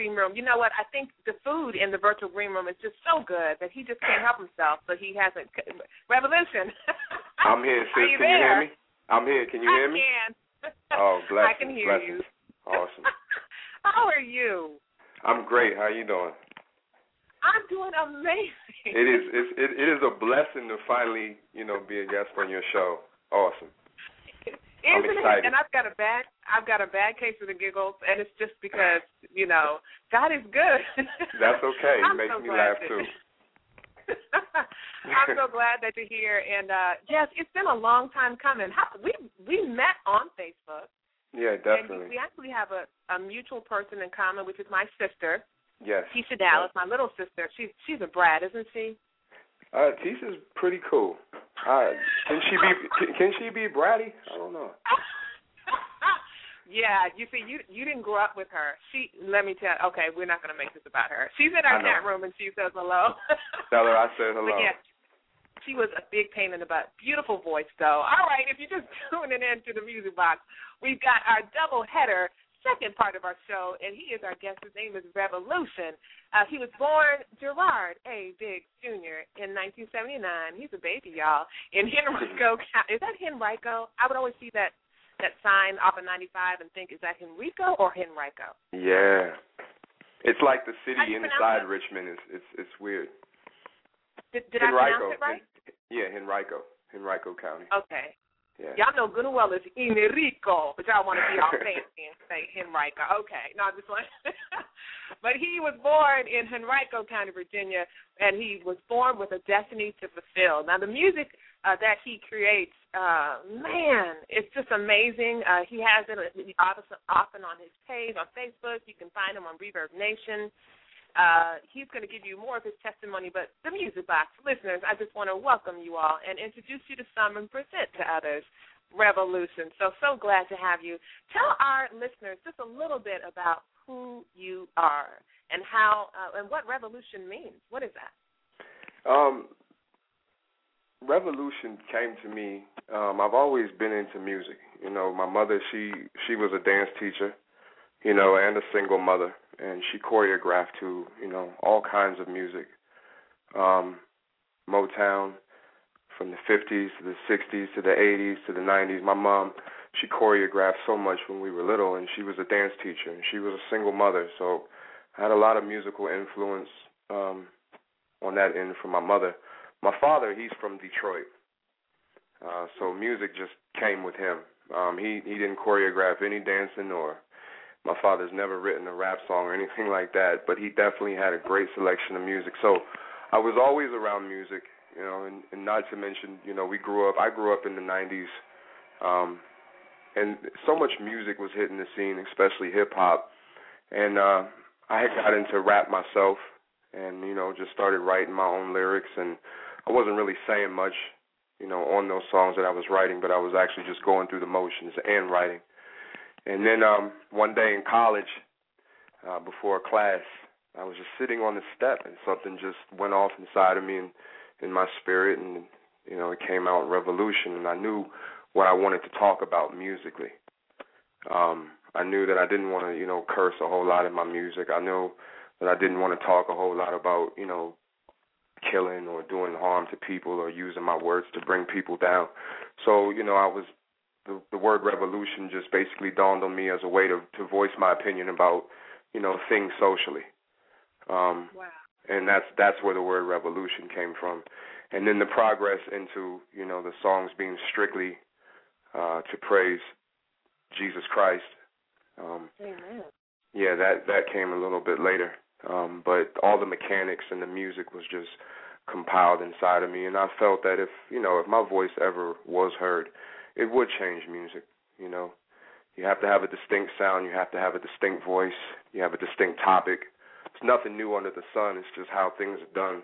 green room. You know what? I think the food in the virtual green room is just so good that he just can't help himself, but he hasn't. Revolution. [laughs] I'm here, sis. you Can you hear me? I'm here. Can you hear I me? can. Oh, [laughs] bless I can hear bless you. you. Awesome. [laughs] How are you? I'm great. How you doing? I'm doing amazing. It is it's, it, it is a blessing to finally, you know, be a guest on your show. Awesome. Isn't it? And I've got a bad, I've got a bad case of the giggles, and it's just because you know God is good. [laughs] That's okay. It makes so me laugh that- too. [laughs] I'm so glad that you're here, and uh yes, it's been a long time coming. How, we we met on Facebook, Yeah, and definitely. we actually have a a mutual person in common, which is my sister, Yes. Tisha Dallas, my little sister. She's she's a brat, isn't she? Uh, Tisha's pretty cool. Uh, can she be can, she be bratty? I don't know. [laughs] yeah, you see, you you didn't grow up with her. She, let me tell. Okay, we're not going to make this about her. She's in our chat room and she says hello. [laughs] Tell her I said hello. But yeah, she was a big pain in the butt. Beautiful voice, though. All right, if you're just [laughs] tuning in to the music box, we've got our double header, second part of our show, and he is our guest. His name is Revolution. Uh, he was born Gerard A. Biggs Jr. in 1979. He's a baby, y'all, in Henrico [laughs] County. Is that Henrico? I would always see that that sign off of 95 and think, is that Henrico or Henrico? Yeah. It's like the city How do you inside it? Richmond. It's it's it's weird. Did, did I Henrico. pronounce it right? Yeah, Henrico. Henrico County. Okay. Yeah. Y'all know good and well it's Enrico, but y'all want to be all [laughs] fancy and say Henrico. Okay, no, this [laughs] one. but he was born in Henrico County, Virginia, and he was born with a destiny to fulfill. Now, the music uh, that he creates, uh, man, it's just amazing. Uh, he has it often often on his page on Facebook. You can find him on Reverb Nation. Uh, he's going to give you more of his testimony, but the Music Box listeners, I just want to welcome you all and introduce you to some and present to others Revolution. So, so glad to have you. Tell our listeners just a little bit about who you are and how uh, and what revolution means. What is that? Um, revolution came to me. Um, I've always been into music. You know, my mother she she was a dance teacher, you know, and a single mother, and she choreographed to you know all kinds of music, um, Motown, from the 50s to the 60s to the 80s to the 90s. My mom she choreographed so much when we were little, and she was a dance teacher, and she was a single mother, so I had a lot of musical influence. Um, on that end from my mother. My father, he's from Detroit, uh, so music just came with him. Um, he he didn't choreograph any dancing or my father's never written a rap song or anything like that, but he definitely had a great selection of music. So I was always around music, you know, and, and not to mention, you know, we grew up. I grew up in the '90s, um, and so much music was hitting the scene, especially hip hop. And uh, I had got into rap myself, and you know, just started writing my own lyrics, and I wasn't really saying much, you know, on those songs that I was writing, but I was actually just going through the motions and writing. And then um one day in college, uh, before a class, I was just sitting on the step, and something just went off inside of me and in my spirit, and you know, it came out revolution, and I knew what I wanted to talk about musically. Um, I knew that I didn't want to, you know, curse a whole lot in my music. I knew that I didn't want to talk a whole lot about, you know, killing or doing harm to people or using my words to bring people down. So, you know, I was the, the word revolution just basically dawned on me as a way to to voice my opinion about, you know, things socially. Um wow. and that's that's where the word revolution came from. And then the progress into, you know, the songs being strictly uh to praise Jesus Christ. Um Amen. yeah, that that came a little bit later. Um, but all the mechanics and the music was just compiled inside of me, and I felt that if you know if my voice ever was heard, it would change music. You know, you have to have a distinct sound, you have to have a distinct voice, you have a distinct topic. It's nothing new under the sun. It's just how things are done,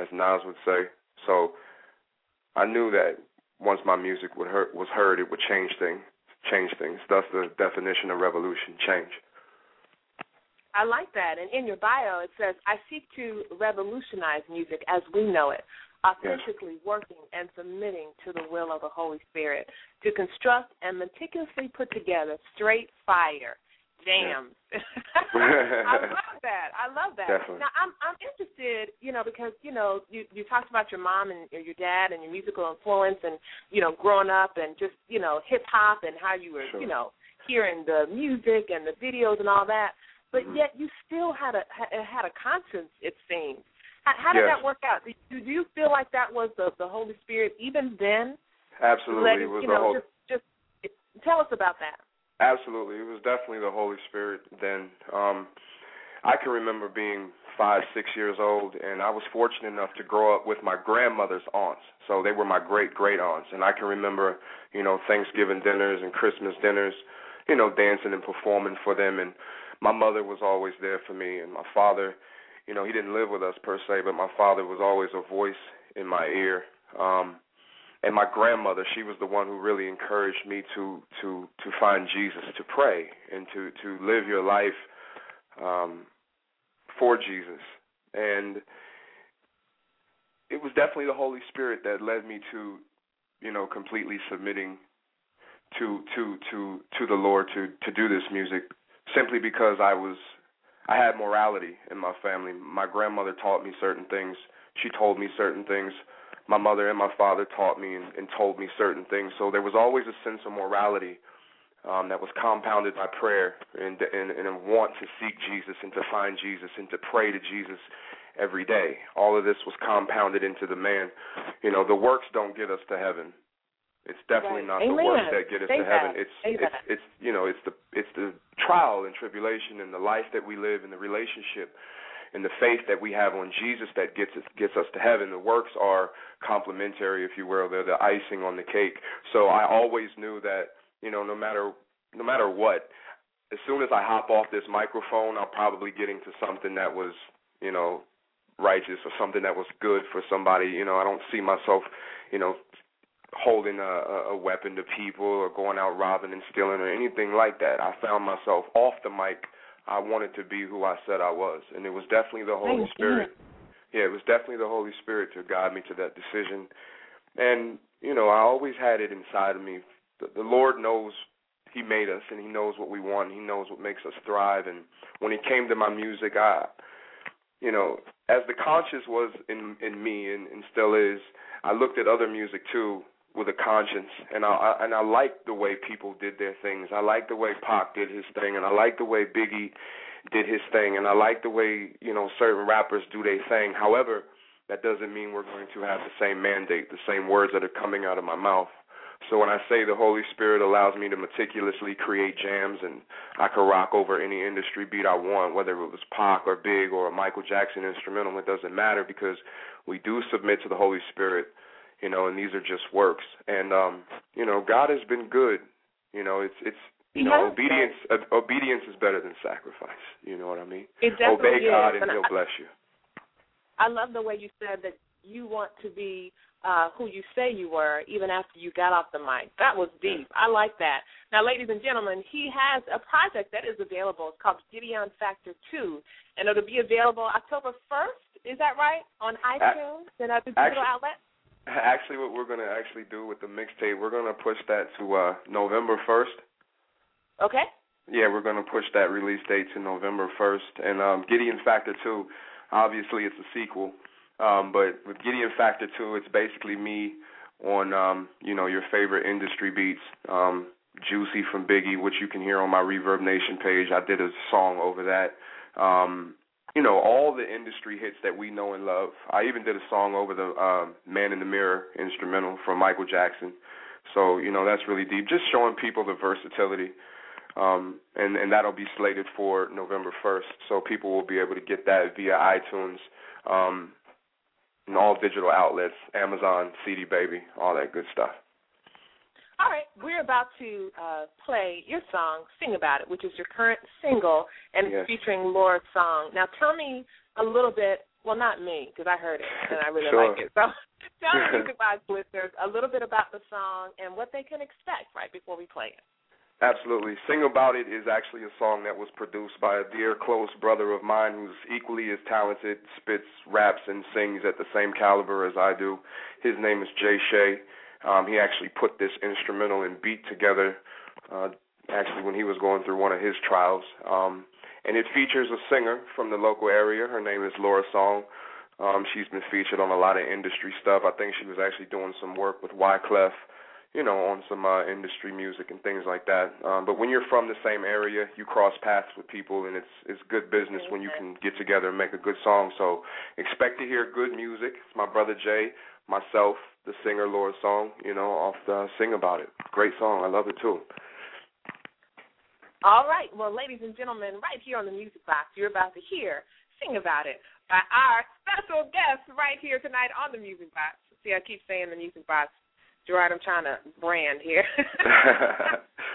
as Nas would say. So I knew that once my music would heard, was heard, it would change things. Change things. Thus, the definition of revolution: change. I like that. And in your bio, it says, I seek to revolutionize music as we know it, authentically working and submitting to the will of the Holy Spirit to construct and meticulously put together straight fire jams. [laughs] I [laughs] love that. I love that. Definitely. Now I'm I'm interested, you know, because you know you you talked about your mom and your dad and your musical influence and you know growing up and just you know hip hop and how you were Sure. you know hearing the music and the videos and all that but Mhm. yet you still had a had a conscience. It seems. How, did Yes. that work out? Do, you feel like that was the the Holy Spirit even then? Absolutely, Let it was the know, whole. just just tell us about that. Absolutely, it was definitely the Holy Spirit. Then, um, I can remember being five, six years old, and I was fortunate enough to grow up with my grandmother's aunts. So they were my great great aunts, and I can remember, you know, Thanksgiving dinners and Christmas dinners, you know, dancing and performing for them. And my mother was always there for me, and my father, you know, he didn't live with us per se, but my father was always a voice in my ear. Um, and my grandmother, she was the one who really encouraged me to to to find Jesus, to pray, and to to live your life um, for Jesus. And it was definitely the Holy Spirit that led me to, you know, completely submitting to to to to the Lord to to do this music, simply because I was I had morality in my family. My grandmother taught me certain things. She told me certain things my mother and my father taught me and, and told me certain things. So there was always a sense of morality um, that was compounded by prayer and, and, and a want to seek Jesus and to find Jesus and to pray to Jesus every day. All of this was compounded into the man. You know, the works don't get us to heaven. It's definitely Right. not the works that get us Say to heaven. that. It's Say it's that. it's you know it's the it's the trial and tribulation and the life that we live and the relationship and the faith that we have on Jesus that gets us gets us to heaven. The works are complementary, if you will. They're the icing on the cake. So I always knew that you know no matter no matter what, as soon as I hop off this microphone, I'll probably get into something that was you know righteous or something that was good for somebody. You know I don't see myself you know holding a, a weapon to people or going out robbing and stealing or anything like that. I found myself off the mic. I wanted to be who I said I was, and it was definitely the Holy Amen. Spirit. Yeah, it was definitely the Holy Spirit to guide me to that decision. And you know, I always had it inside of me. The, the Lord knows He made us, and He knows what we want. He knows what makes us thrive. And when it came to my music, I, you know, as the conscience was in in me and, and still is, I looked at other music too with a conscience, and I, I and I liked the way people did their things. I liked the way Pac did his thing, and I liked the way Biggie did his thing, and I liked the way you know certain rappers do their thing. However, that doesn't mean we're going to have the same mandate, the same words that are coming out of my mouth. So when I say the Holy Spirit allows me to meticulously create jams and I can rock over any industry beat I want, whether it was Pac or Big or a Michael Jackson instrumental, it doesn't matter because we do submit to the Holy Spirit, you know, and these are just works. And um, you know, God has been good. You know, it's it's you know, obedience uh, obedience is better than sacrifice. You know what I mean? It Obey definitely God and And He'll I- bless you. I love the way you said that you want to be uh, who you say you were even after you got off the mic. That was deep. I like that. Now, ladies and gentlemen, he has a project that is available. It's called Gideon Factor 2, and it'll be available October 1st. Is that right? On iTunes and other digital actually- outlets? [laughs] Actually, what we're gonna actually do with the mixtape, we're gonna push that to uh November first. Okay. Yeah, we're gonna push that release date to November first. And um Gideon Factor Two, obviously it's a sequel. Um, but with Gideon Factor Two, it's basically me on um, you know, your favorite industry beats. Um, Juicy from Biggie, which you can hear on my Reverb Nation page. I did a song over that. Um, you know, all the industry hits that we know and love. I even did a song over the um Man in the Mirror instrumental from Michael Jackson. So, you know, that's really deep. Just showing people the versatility. Um and, and that'll be slated for November first. So people will be able to get that via iTunes, um and all digital outlets, Amazon, CD Baby, all that good stuff. All right, we're about to uh, play your song, Sing About It, which is your current single, and it's Yes. featuring Laura's song. Now, tell me a little bit, well, not me, because I heard it, and I really Sure. like it. So [laughs] tell [laughs] the Music Box listeners a little bit about the song and what they can expect right before we play it. Absolutely. Sing About It is actually a song that was produced by a dear close brother of mine who's equally as talented, spits, raps, and sings at the same caliber as I do. His name is Jay Shea. Um, he actually put this instrumental and beat together uh, actually when he was going through one of his trials. Um, and it features a singer from the local area. Her name is Laura Song. Um, she's been featured on a lot of industry stuff. I think she was actually doing some work with Wyclef, you know, on some uh, industry music and things like that. Um, but when you're from the same area, you cross paths with people, and it's it's good business when you can get together and make a good song. So expect to hear good music. It's my brother Jay, myself, the singer Laura Song, you know, off the Sing About It. Great song. I love it too. All right, well, ladies and gentlemen, right here on the Music Box, you're about to hear Sing About It by our special guest right here tonight on the Music Box. See, I keep saying the Music Box. Gerard, I'm trying to brand here. [laughs] [laughs]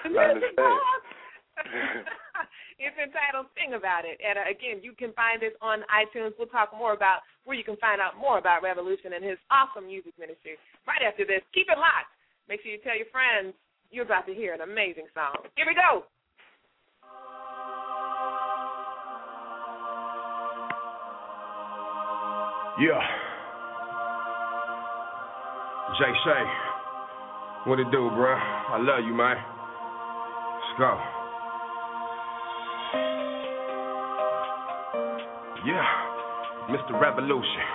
I understand. [laughs] it's entitled Sing About It. And uh, again, you can find this on iTunes. We'll talk more about where you can find out more about Revolution and his awesome music ministry right after this. Keep it locked. Make sure you tell your friends you're about to hear an amazing song. Here we go. Yeah. Jay Shay. What it do, bruh? I love you, man. Let's go. Yeah. Mr. Revolution.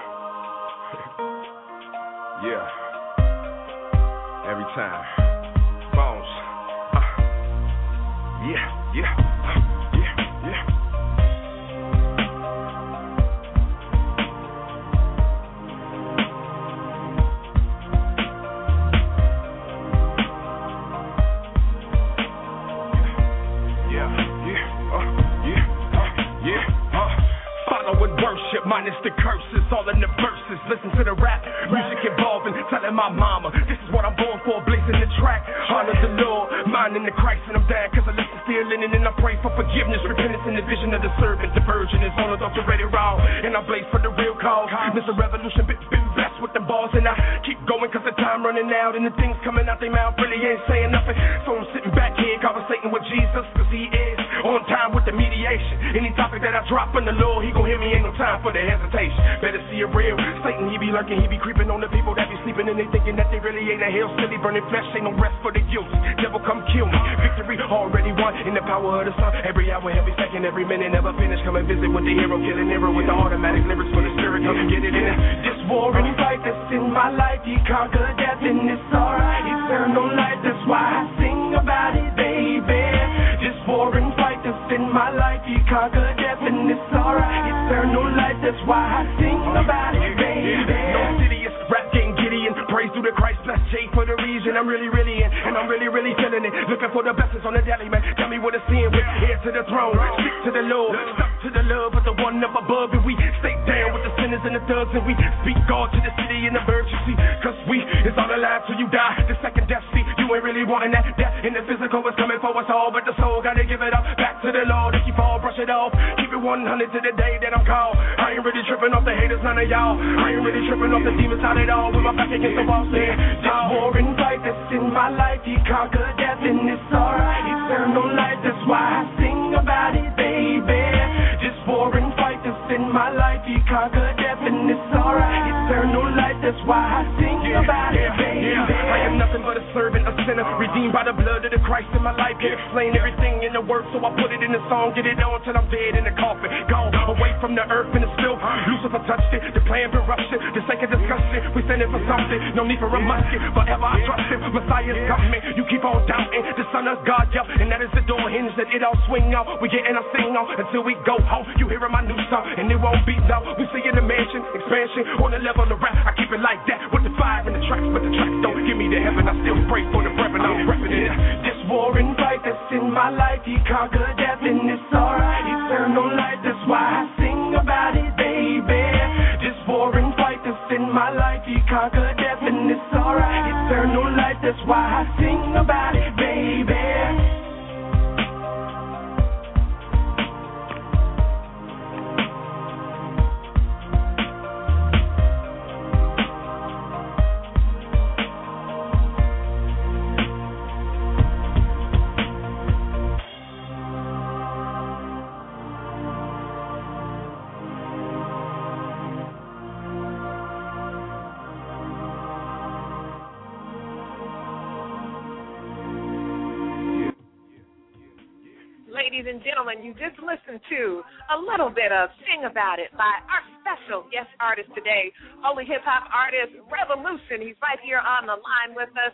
yeah. Every time. Bones. Uh. Yeah, yeah. Uh, minus the curses, all in the verses. Listen to the rap, music evolving. telling my mama, this is what I'm born for, blazing the track. Honor the Lord, minding the Christ, and I'm down, cause I listen still linen, and I pray for forgiveness, repentance, and the vision of the servant. The virgin is on adulterated raw, and I blaze for the real cause. Mr. Revolution, been, been blessed with the balls, and I keep going, cause the time running out, and the things coming out they mouth really ain't saying nothing. So I'm sitting back here, conversating with Jesus, cause he is on time with Any topic that I drop on the Lord, he gon' hear me, ain't no time for the hesitation. Better see it real. Satan, he be lurking, he be creeping on the people that be sleeping, and they thinking that they really ain't a hell silly, burning flesh, ain't no rest for the guilty. Devil come kill me. Victory already won in the power of the sun. Every hour, every second, every minute, never finish. Come and visit with the hero, killing hero with the automatic lyrics for the spirit. Come and get it in. This war and fight that's in my life, he conquered death, and it's alright. Eternal life, that's why I sing about it, baby conquer death and it's alright. Eternal life, that's why I sing about it, baby. No city rap game Gideon. Praise through the Christ, bless Jay for the reason I'm really, really in. And I'm really, really feeling it. Looking for the blessings on the daily, man. Tell me what it's seeing with. Here to the throne, stick to the Lord to the love of the one up above, and we stay down with the sinners and the thugs, and we speak God to the city and the birds, cause we is all alive till you die. The second death, see, you ain't really wanting that. Death in the physical is coming for us all, but the soul gotta give it up back to the Lord. If you fall, brush it off. Keep it 100 to the day that I'm called. I ain't really tripping off the haters, none of y'all. I ain't really tripping off the demons out at all. With my back against the wall, saying, This war and fight that's in my life, he conquered death, and it's alright. Eternal life, that's why I sing about it, baby. Conquered death, and it's alright. Eternal life, that's why I sing about it, baby. I am nothing servant, a sinner, redeemed by the blood of the Christ in my life. Can't explain everything in the word, so I put it in the song. Get it on till I'm dead in the coffin. Gone away from the earth and the spill. Lucifer touched it, the plan ruptured. The sake of discussion, we standing for something. No need for a musket, forever I trust him. Messiah's coming, you keep on doubting. The Son of God, yo, and that is the door hinge that it all swing out. We get getting our sing on until we go home. You hearing my new song, and it won't be low. We see in the mansion, expansion on the level of the rap. I keep it like that with the fire and the tracks, but the tracks don't give me the heaven. I still pray for the. I'm repping it. This war and fight that's in my life, he conquered death, and it's alright. Eternal life, that's why I sing about it, baby. This war and fight that's in my life, he conquered death, and it's alright. Eternal life, that's why I sing about it, Ladies and gentlemen, you just listened to a little bit of Sing About It by our special guest artist today, holy hip hop artist Revolution. He's right here on the line with us.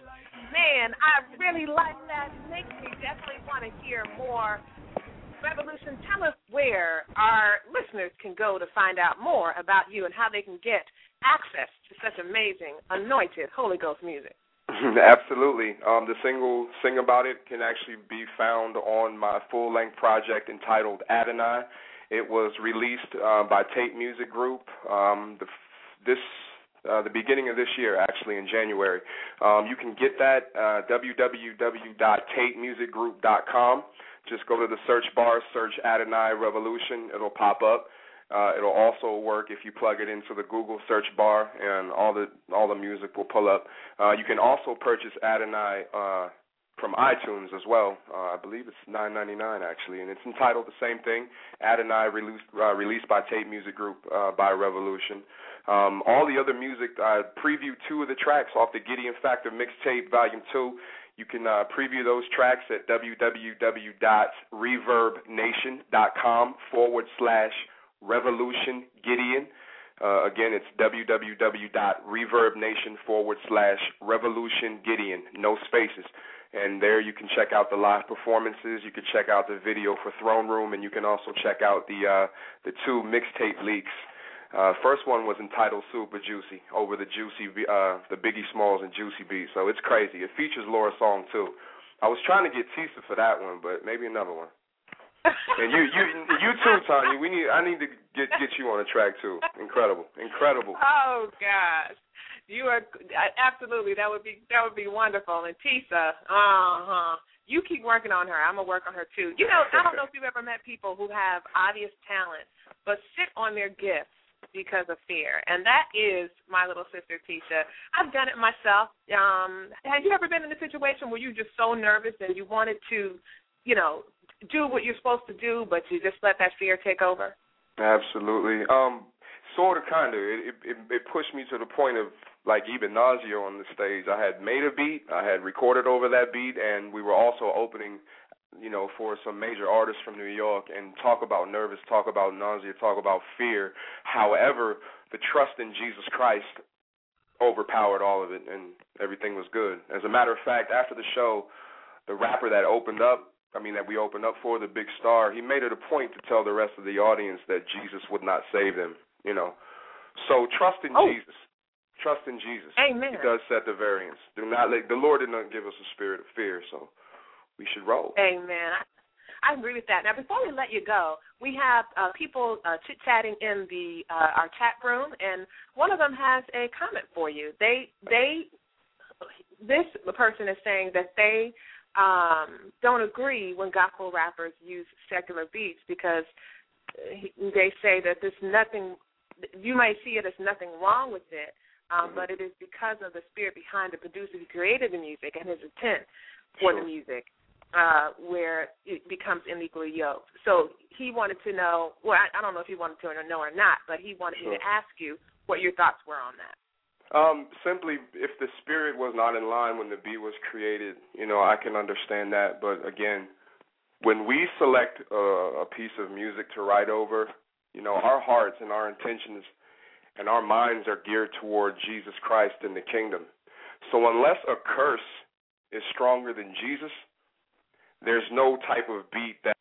Man, I really like that. Makes me definitely want to hear more. Revolution, tell us where our listeners can go to find out more about you and how they can get access to such amazing, anointed Holy Ghost music. [laughs] Absolutely. Um, the single "Sing About It" can actually be found on my full-length project entitled Adonai. It was released uh, by Tate Music Group um, the, this uh, the beginning of this year, actually in January. Um, you can get that uh, www.tatemusicgroup.com. Just go to the search bar, search Adonai Revolution. It'll pop up. Uh, it'll also work if you plug it into the Google search bar, and all the all the music will pull up. Uh, you can also purchase Adonai uh, from iTunes as well. Uh, I believe it's nine ninety nine actually, and it's entitled the same thing, Adonai released uh, released by Tate Music Group uh, by Revolution. Um, all the other music, I previewed two of the tracks off the Gideon Factor mixtape volume two. You can uh, preview those tracks at www.reverbnation.com forward slash Revolution Gideon. Uh, again, it's www.reverbnation forward slash Revolution Gideon, no spaces. And there you can check out the live performances. You can check out the video for Throne Room, and you can also check out the uh, the two mixtape leaks. Uh, first one was entitled Super Juicy over the Juicy uh, the Biggie Smalls and Juicy beat. So it's crazy. It features Laura Song too. I was trying to get Tisa for that one, but maybe another one. And you, you, you too, Tanya. We need. I need to get get you on the track too. Incredible, incredible. Oh gosh, you are absolutely. That would be that would be wonderful. And Tisa, uh huh. You keep working on her. I'm gonna work on her too. You know, I don't know if you've ever met people who have obvious talent but sit on their gifts because of fear, and that is my little sister Tisha. I've done it myself. Um, have you ever been in a situation where you're just so nervous and you wanted to, you know, do what you're supposed to do, but you just let that fear take over? Absolutely. Um, sort of, kind of. It, it it pushed me to the point of like even nausea on the stage. I had made a beat, I had recorded over that beat, and we were also opening, you know, for some major artists from New York and talk about nervous, talk about nausea, talk about fear. However, the trust in Jesus Christ overpowered all of it, and everything was good. As a matter of fact, after the show, the rapper that opened up I mean, that we opened up for the big star, he made it a point to tell the rest of the audience that Jesus would not save them. You know, so trust in oh. Jesus. Trust in Jesus. Amen. He does set the variance. Do not let the Lord did not give us a spirit of fear, so we should roll. Amen. I, I agree with that. Now, before we let you go, we have uh, people uh, chit chatting in the uh, our chat room, and one of them has a comment for you. They they this person is saying that they um, don't agree when gospel rappers use secular beats because they say that there's nothing. You might see it as nothing wrong with it, um, but it is because of the spirit behind the producer who created the music and his intent for the music, uh, where it becomes unequally yoked. So he wanted to know. Well, I, I don't know if he wanted to know or not, but he wanted Sure. me to ask you what your thoughts were on that. Um, simply, if the spirit was not in line when the beat was created, you know, I can understand that. But again, when we select a, a piece of music to write over, you know, our hearts and our intentions and our minds are geared toward Jesus Christ and the kingdom. So unless a curse is stronger than Jesus, there's no type of beat that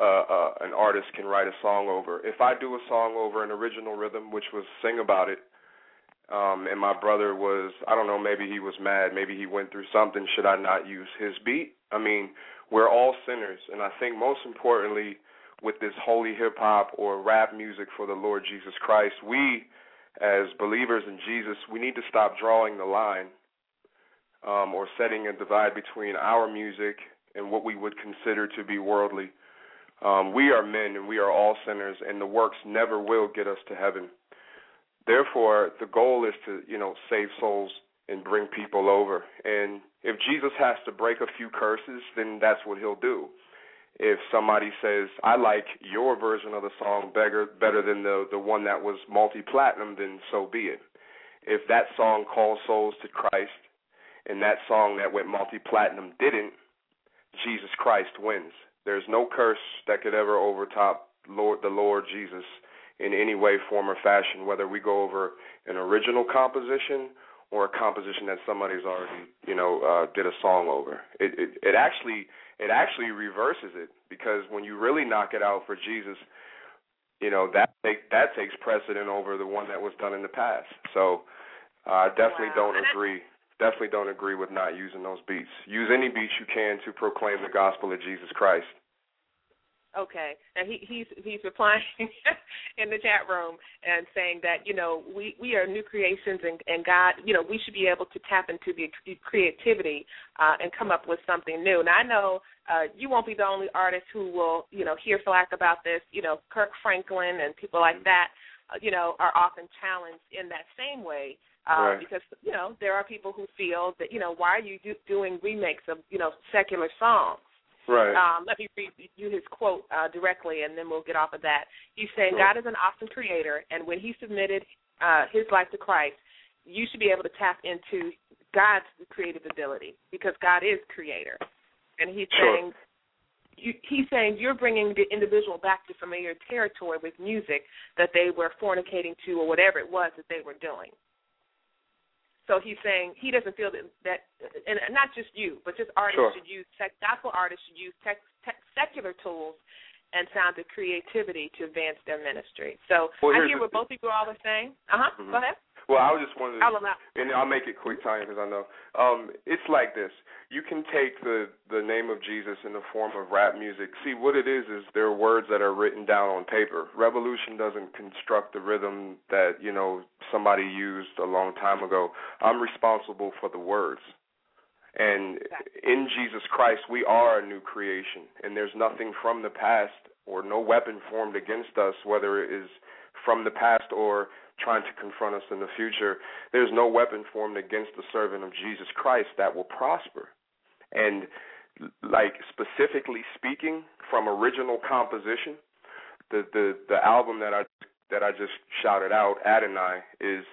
uh, uh, an artist can write a song over. If I do a song over an original rhythm, which was "Sing About It," um, and my brother was, I don't know, maybe he was mad, maybe he went through something. Should I not use his beat? I mean, we're all sinners, and I think most importantly, with this holy hip hop or rap music for the Lord Jesus Christ, we as believers in Jesus, we need to stop drawing the line um, or setting a divide between our music and what we would consider to be worldly. Um, we are men and we are all sinners, and the works never will get us to heaven. Therefore, the goal is to, you know, save souls and bring people over. And if Jesus has to break a few curses, then that's what he'll do. If somebody says, "I like your version of the song better better than the the one that was multi-platinum," then so be it. If that song calls souls to Christ and that song that went multi-platinum didn't, Jesus Christ wins. There's no curse that could ever overtop Lord the Lord Jesus in any way, form, or fashion, whether we go over an original composition or a composition that somebody's already, you know, uh, did a song over. It, it it actually it actually reverses it because when you really knock it out for Jesus, you know that take, that takes precedent over the one that was done in the past. So uh, I definitely Wow. don't agree. Definitely don't agree with not using those beats. Use any beats you can to proclaim the gospel of Jesus Christ. Okay, Now he, he's he's replying [laughs] in the chat room and saying that you know we we are new creations and and God you know we should be able to tap into the creativity uh, and come up with something new. Now I know uh, you won't be the only artist who will you know hear flack about this. You know Kirk Franklin and people like that uh, you know are often challenged in that same way. Uh, Right. Because you know there are people who feel that you know why are you do, doing remakes of you know secular songs? Right. Um, let me read you his quote uh, directly, and then we'll get off of that. He's saying, Sure. God is an awesome creator, and when he submitted uh, his life to Christ, you should be able to tap into God's creative ability because God is creator. And he's Sure. saying, you, he's saying you're bringing the individual back to familiar territory with music that they were fornicating to or whatever it was that they were doing. So he's saying he doesn't feel that, that and not just you, but just artists Sure. should use tech, gospel artists should use tech, tech, secular tools and sound of creativity to advance their ministry. So Well, I hear the what both of you all are saying. Uh huh. Mhm. Go ahead. Well, I was just wondering, I'll and I'll make it quick, Tanya, because I know. Um, it's like this: you can take the the name of Jesus in the form of rap music. See, what it is is there are words that are written down on paper. Revolution doesn't construct the rhythm that you know somebody used a long time ago. I'm responsible for the words. And in Jesus Christ, we are a new creation, and there's nothing from the past or no weapon formed against us, whether it is from the past or trying to confront us in the future. There's no weapon formed against the servant of Jesus Christ that will prosper. And like specifically speaking from original composition, the the the album that I that I just shouted out, Adonai, is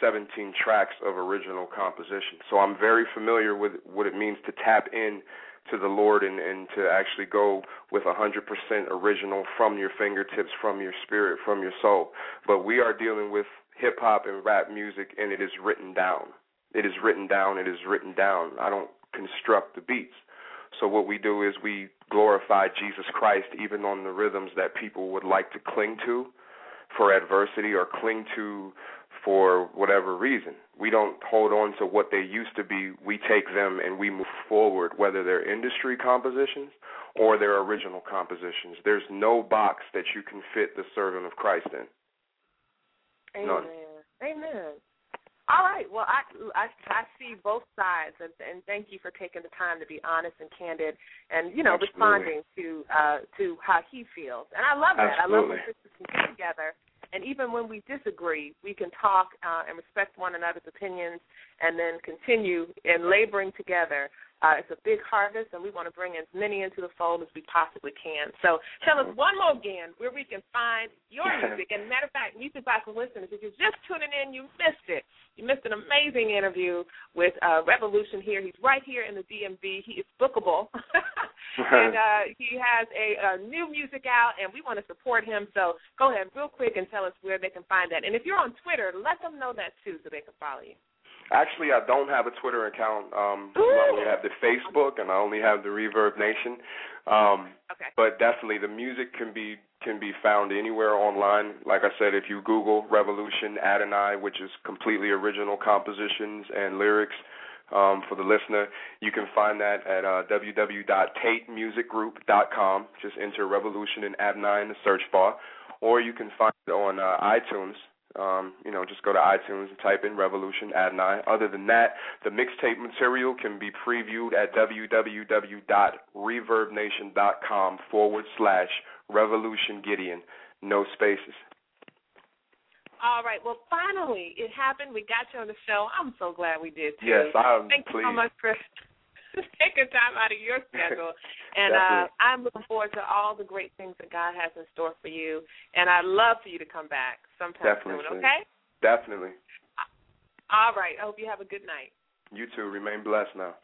17 tracks of original composition. So I'm very familiar with what it means to tap in to the Lord and, and to actually go with 100% original from your fingertips, from your spirit, from your soul. But we are dealing with hip hop and rap music, and it is written down. It is written down. It is written down. I don't construct the beats. So what we do is we glorify Jesus Christ even on the rhythms that people would like to cling to for adversity or cling to for whatever reason. We don't hold on to what they used to be. We take them and we move forward, whether they're industry compositions or their original compositions. There's no box that you can fit the servant of Christ in. Amen. None. Amen. All right. Well, I, I I see both sides, and, and thank you for taking the time to be honest and candid, and you know Absolutely. responding to uh to how he feels. And I love that. I love when Absolutely. sisters can get together, and even when we disagree, we can talk uh, and respect one another's opinions, and then continue in laboring together. Uh, it's a big harvest, and we want to bring as many into the fold as we possibly can. So, tell us one more again where we can find your [laughs] music. And matter of fact, music box listeners, if you're just tuning in, you missed it. You missed an amazing interview with uh, Revolution here. He's right here in the DMV. He is bookable, [laughs] and uh, he has a, a new music out, and we want to support him. So, go ahead, real quick, and tell us where they can find that. And if you're on Twitter, let them know that too, so they can follow you. Actually, I don't have a Twitter account. Um, I only have the Facebook, and I only have the Reverb Nation. Um, Okay. But definitely, the music can be can be found anywhere online. Like I said, if you Google Revolution Adonai, which is completely original compositions and lyrics um, for the listener, you can find that at uh, www.tatemusicgroup.com. Just enter Revolution and Adonai in the search bar, or you can find it on uh, iTunes. Um, you know, just go to iTunes and type in Revolution Adonai. Other than that, the mixtape material can be previewed at www.reverbnation.com forward slash Revolution Gideon. No spaces. All right. Well, finally, it happened. We got you on the show. I'm so glad we did too. Yes, I'm Thank you so much for [laughs] taking time out of your [laughs] schedule. and uh, I'm looking forward to all the great things that God has in store for you. And I'd love for you to come back sometime Definitely. soon. Okay. Definitely. All right. I hope you have a good night. You too. Remain blessed now.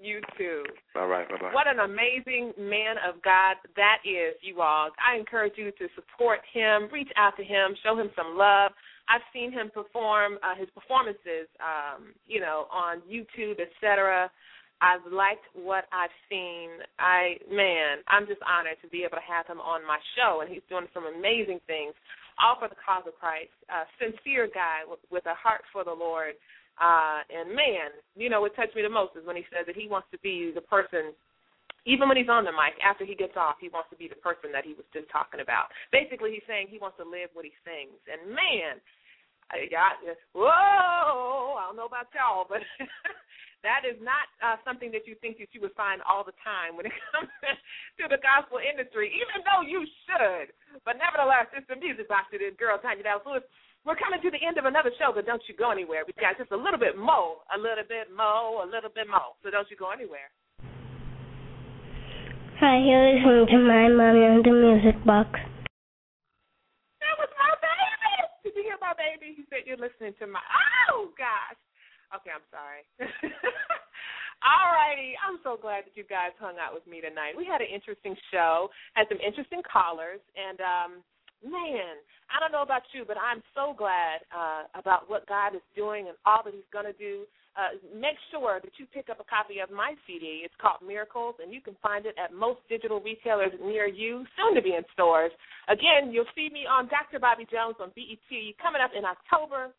You too. All right. Bye bye. What an amazing man of God that is, you all. I encourage you to support him, reach out to him, show him some love. I've seen him perform uh, his performances, um, you know, on YouTube, etc. I've liked what I've seen. I man, I'm just honored to be able to have him on my show, and he's doing some amazing things, all for the cause of Christ. A sincere guy with, a heart for the Lord. Uh, and man, you know what touched me the most is when he said that he wants to be the person, even when he's on the mic, after he gets off, he wants to be the person that he was just talking about. Basically, he's saying he wants to live what he sings. And man, I got this. Whoa! I don't know about y'all, but [laughs] that is not uh, something that you think that you would find all the time when it [laughs] comes to the gospel industry, even though you should. But nevertheless, it's the music box. It is girl Tanya Dallas Lewis. We're coming to the end of another show, but don't you go anywhere. We've got just a little bit more, a little bit more, a little bit more. So don't you go anywhere. Hi, you're listening to my mommy on the music box. That was my baby. Did you hear my baby? He said you're listening to my. Oh gosh. Okay, I'm sorry. [laughs] All righty. I'm so glad that you guys hung out with me tonight. We had an interesting show, had some interesting callers, and um, man, I don't know about you, but I'm so glad uh, about what God is doing and all that He's going to do. Uh, make sure that you pick up a copy of my CD. It's called Miracles, and you can find it at most digital retailers near you, soon to be in stores. Again, you'll see me on Dr. Bobby Jones on BET coming up in October,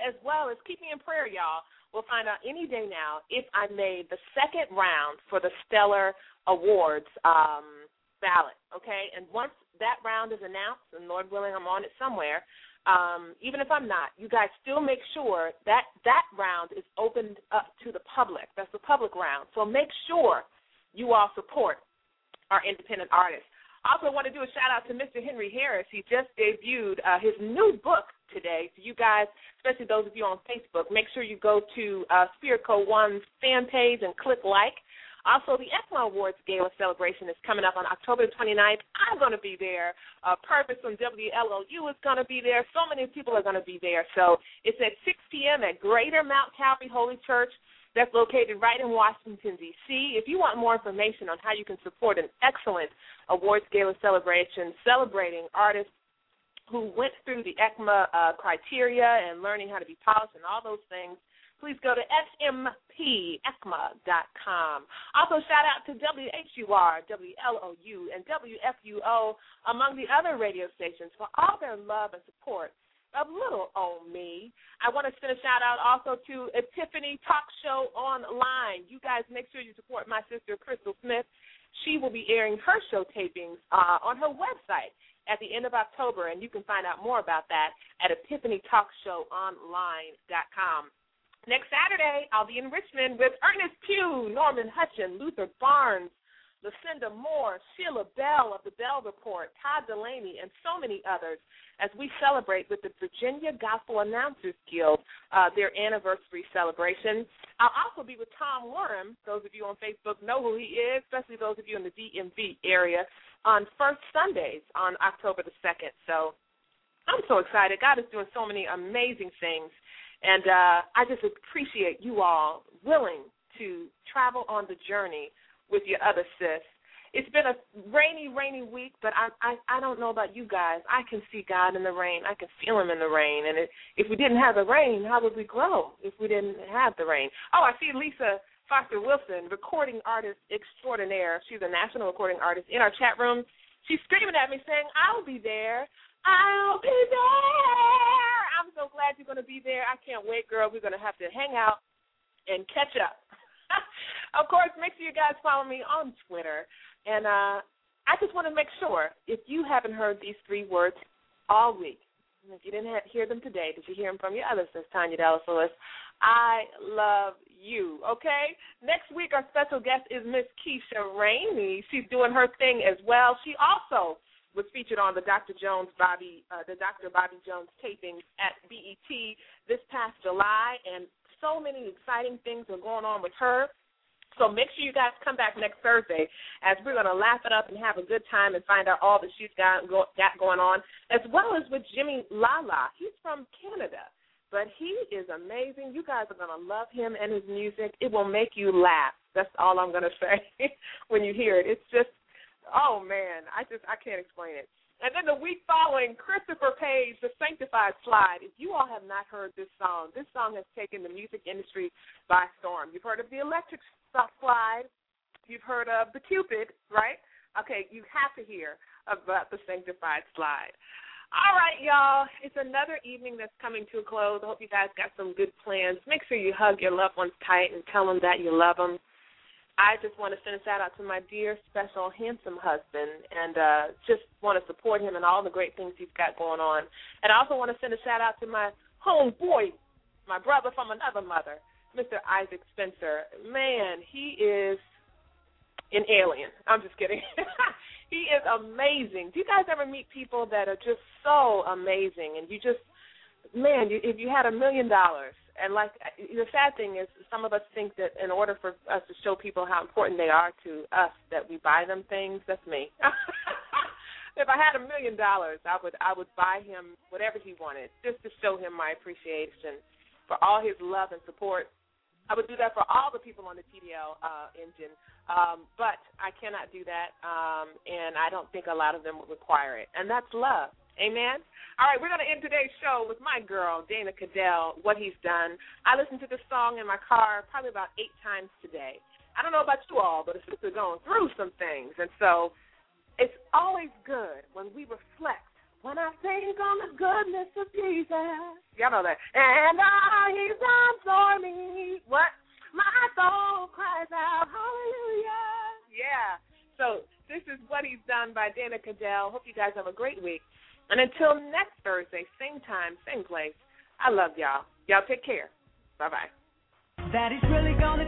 as well as keep me in prayer, y'all. We'll find out any day now if I made the second round for the Stellar Awards um, ballot, okay? And once that round is announced, and Lord willing, I'm on it somewhere, um, even if I'm not, you guys still make sure that that round is opened up to the public. That's the public round. So make sure you all support our independent artists. Also want to do a shout out to Mr. Henry Harris. He just debuted uh, his new book today. So you guys, especially those of you on Facebook, make sure you go to uh, Spirit One's fan page and click like. Also, the ECMA Awards Gala celebration is coming up on October 29th. I'm going to be there. Uh, Purpose from WLOU is going to be there. So many people are going to be there. So it's at 6 p.m. at Greater Mount Calvary Holy Church. That's located right in Washington, D.C. If you want more information on how you can support an excellent awards gala celebration celebrating artists who went through the ECMA uh, criteria and learning how to be polished and all those things, please go to smpecma.com. Also, shout out to WHUR, WLOU, and WFUO, among the other radio stations, for all their love and support of little old me. I want to send a shout out also to Epiphany Talk Show Online. You guys make sure you support my sister Crystal Smith. She will be airing her show tapings uh, on her website at the end of October, and you can find out more about that at epiphanytalkshowonline.com. Next Saturday, I'll be in Richmond with Ernest Pugh, Norman Hutchin, Luther Barnes, Lucinda Moore, Sheila Bell of the Bell Report, Todd Dulaney, and so many others as we celebrate with the Virginia Gospel Announcers Guild uh, their anniversary celebration. I'll also be with Tom Worm. Those of you on Facebook know who he is, especially those of you in the DMV area, on first Sundays on October the 2nd. So I'm so excited. God is doing so many amazing things. And uh, I just appreciate you all willing to travel on the journey with your other sis. It's been a rainy, rainy week, but I, I I don't know about you guys. I can see God in the rain. I can feel Him in the rain. And it, if we didn't have the rain, how would we grow? If we didn't have the rain. Oh, I see Lisa Foster Wilson, recording artist extraordinaire. She's a national recording artist in our chat room. She's screaming at me saying, "I'll be there. I'll be there." So glad you're going to be there. I can't wait, girl. We're going to have to hang out and catch up. [laughs] of course, make sure you guys follow me on Twitter. And uh, I just want to make sure if you haven't heard these three words all week, if you didn't hear them today, did you hear them from your other sis, Tanya Dallas Lewis? I love you, okay? Next week, our special guest is Miss Keisha Rainey. She's doing her thing as well. She also was featured on the Dr. Jones Bobby, uh, the Dr. Bobby Jones tapings at BET this past July, and so many exciting things are going on with her. So make sure you guys come back next Thursday as we're going to laugh it up and have a good time and find out all that she's got, got going on, as well as with Jimmy Lala. He's from Canada, but he is amazing. You guys are going to love him and his music. It will make you laugh. That's all I'm going [laughs] to say when you hear it. It's just, oh man, I just I can't explain it. And then the week following, Christopher Page, The Sanctified Slide. If you all have not heard this song, this song has taken the music industry by storm. You've heard of the electric slide. You've heard of the Cupid, right? Okay, you have to hear about the Sanctified Slide. All right, y'all. It's another evening that's coming to a close. I hope you guys got some good plans. Make sure you hug your loved ones tight and tell them that you love them. I just want to send a shout out to my dear, special, handsome husband, and uh, just want to support him and all the great things he's got going on. And I also want to send a shout out to my homeboy, my brother from another mother, Mr. Isaac Spencer. Man, he is an alien. I'm just kidding. [laughs] he is amazing. Do you guys ever meet people that are just so amazing, and you just, man, if you had a million dollars and like the sad thing is some of us think that in order for us to show people how important they are to us that we buy them things. That's me. [laughs] If i had a million dollars i would i would buy him whatever he wanted just to show him my appreciation for all his love and support. I would do that for all the people on the tdl uh engine. Um but i cannot do that um and i don't think a lot of them would require it. And that's love Amen. All right, we're going to end today's show with my girl, Dana Cadell, what he's done. I listened to this song in my car probably about eight times today. I don't know about you all, but it's just going through some things. And so it's always good when we reflect. When I think on the goodness of Jesus. Y'all know that. And all he's done for me. What? My soul cries out, hallelujah. Yeah. So this is what he's done by Dana Cadell. Hope you guys have a great week. And until next Thursday, same time, same place, I love y'all. Y'all take care. Bye bye. That he's really gonna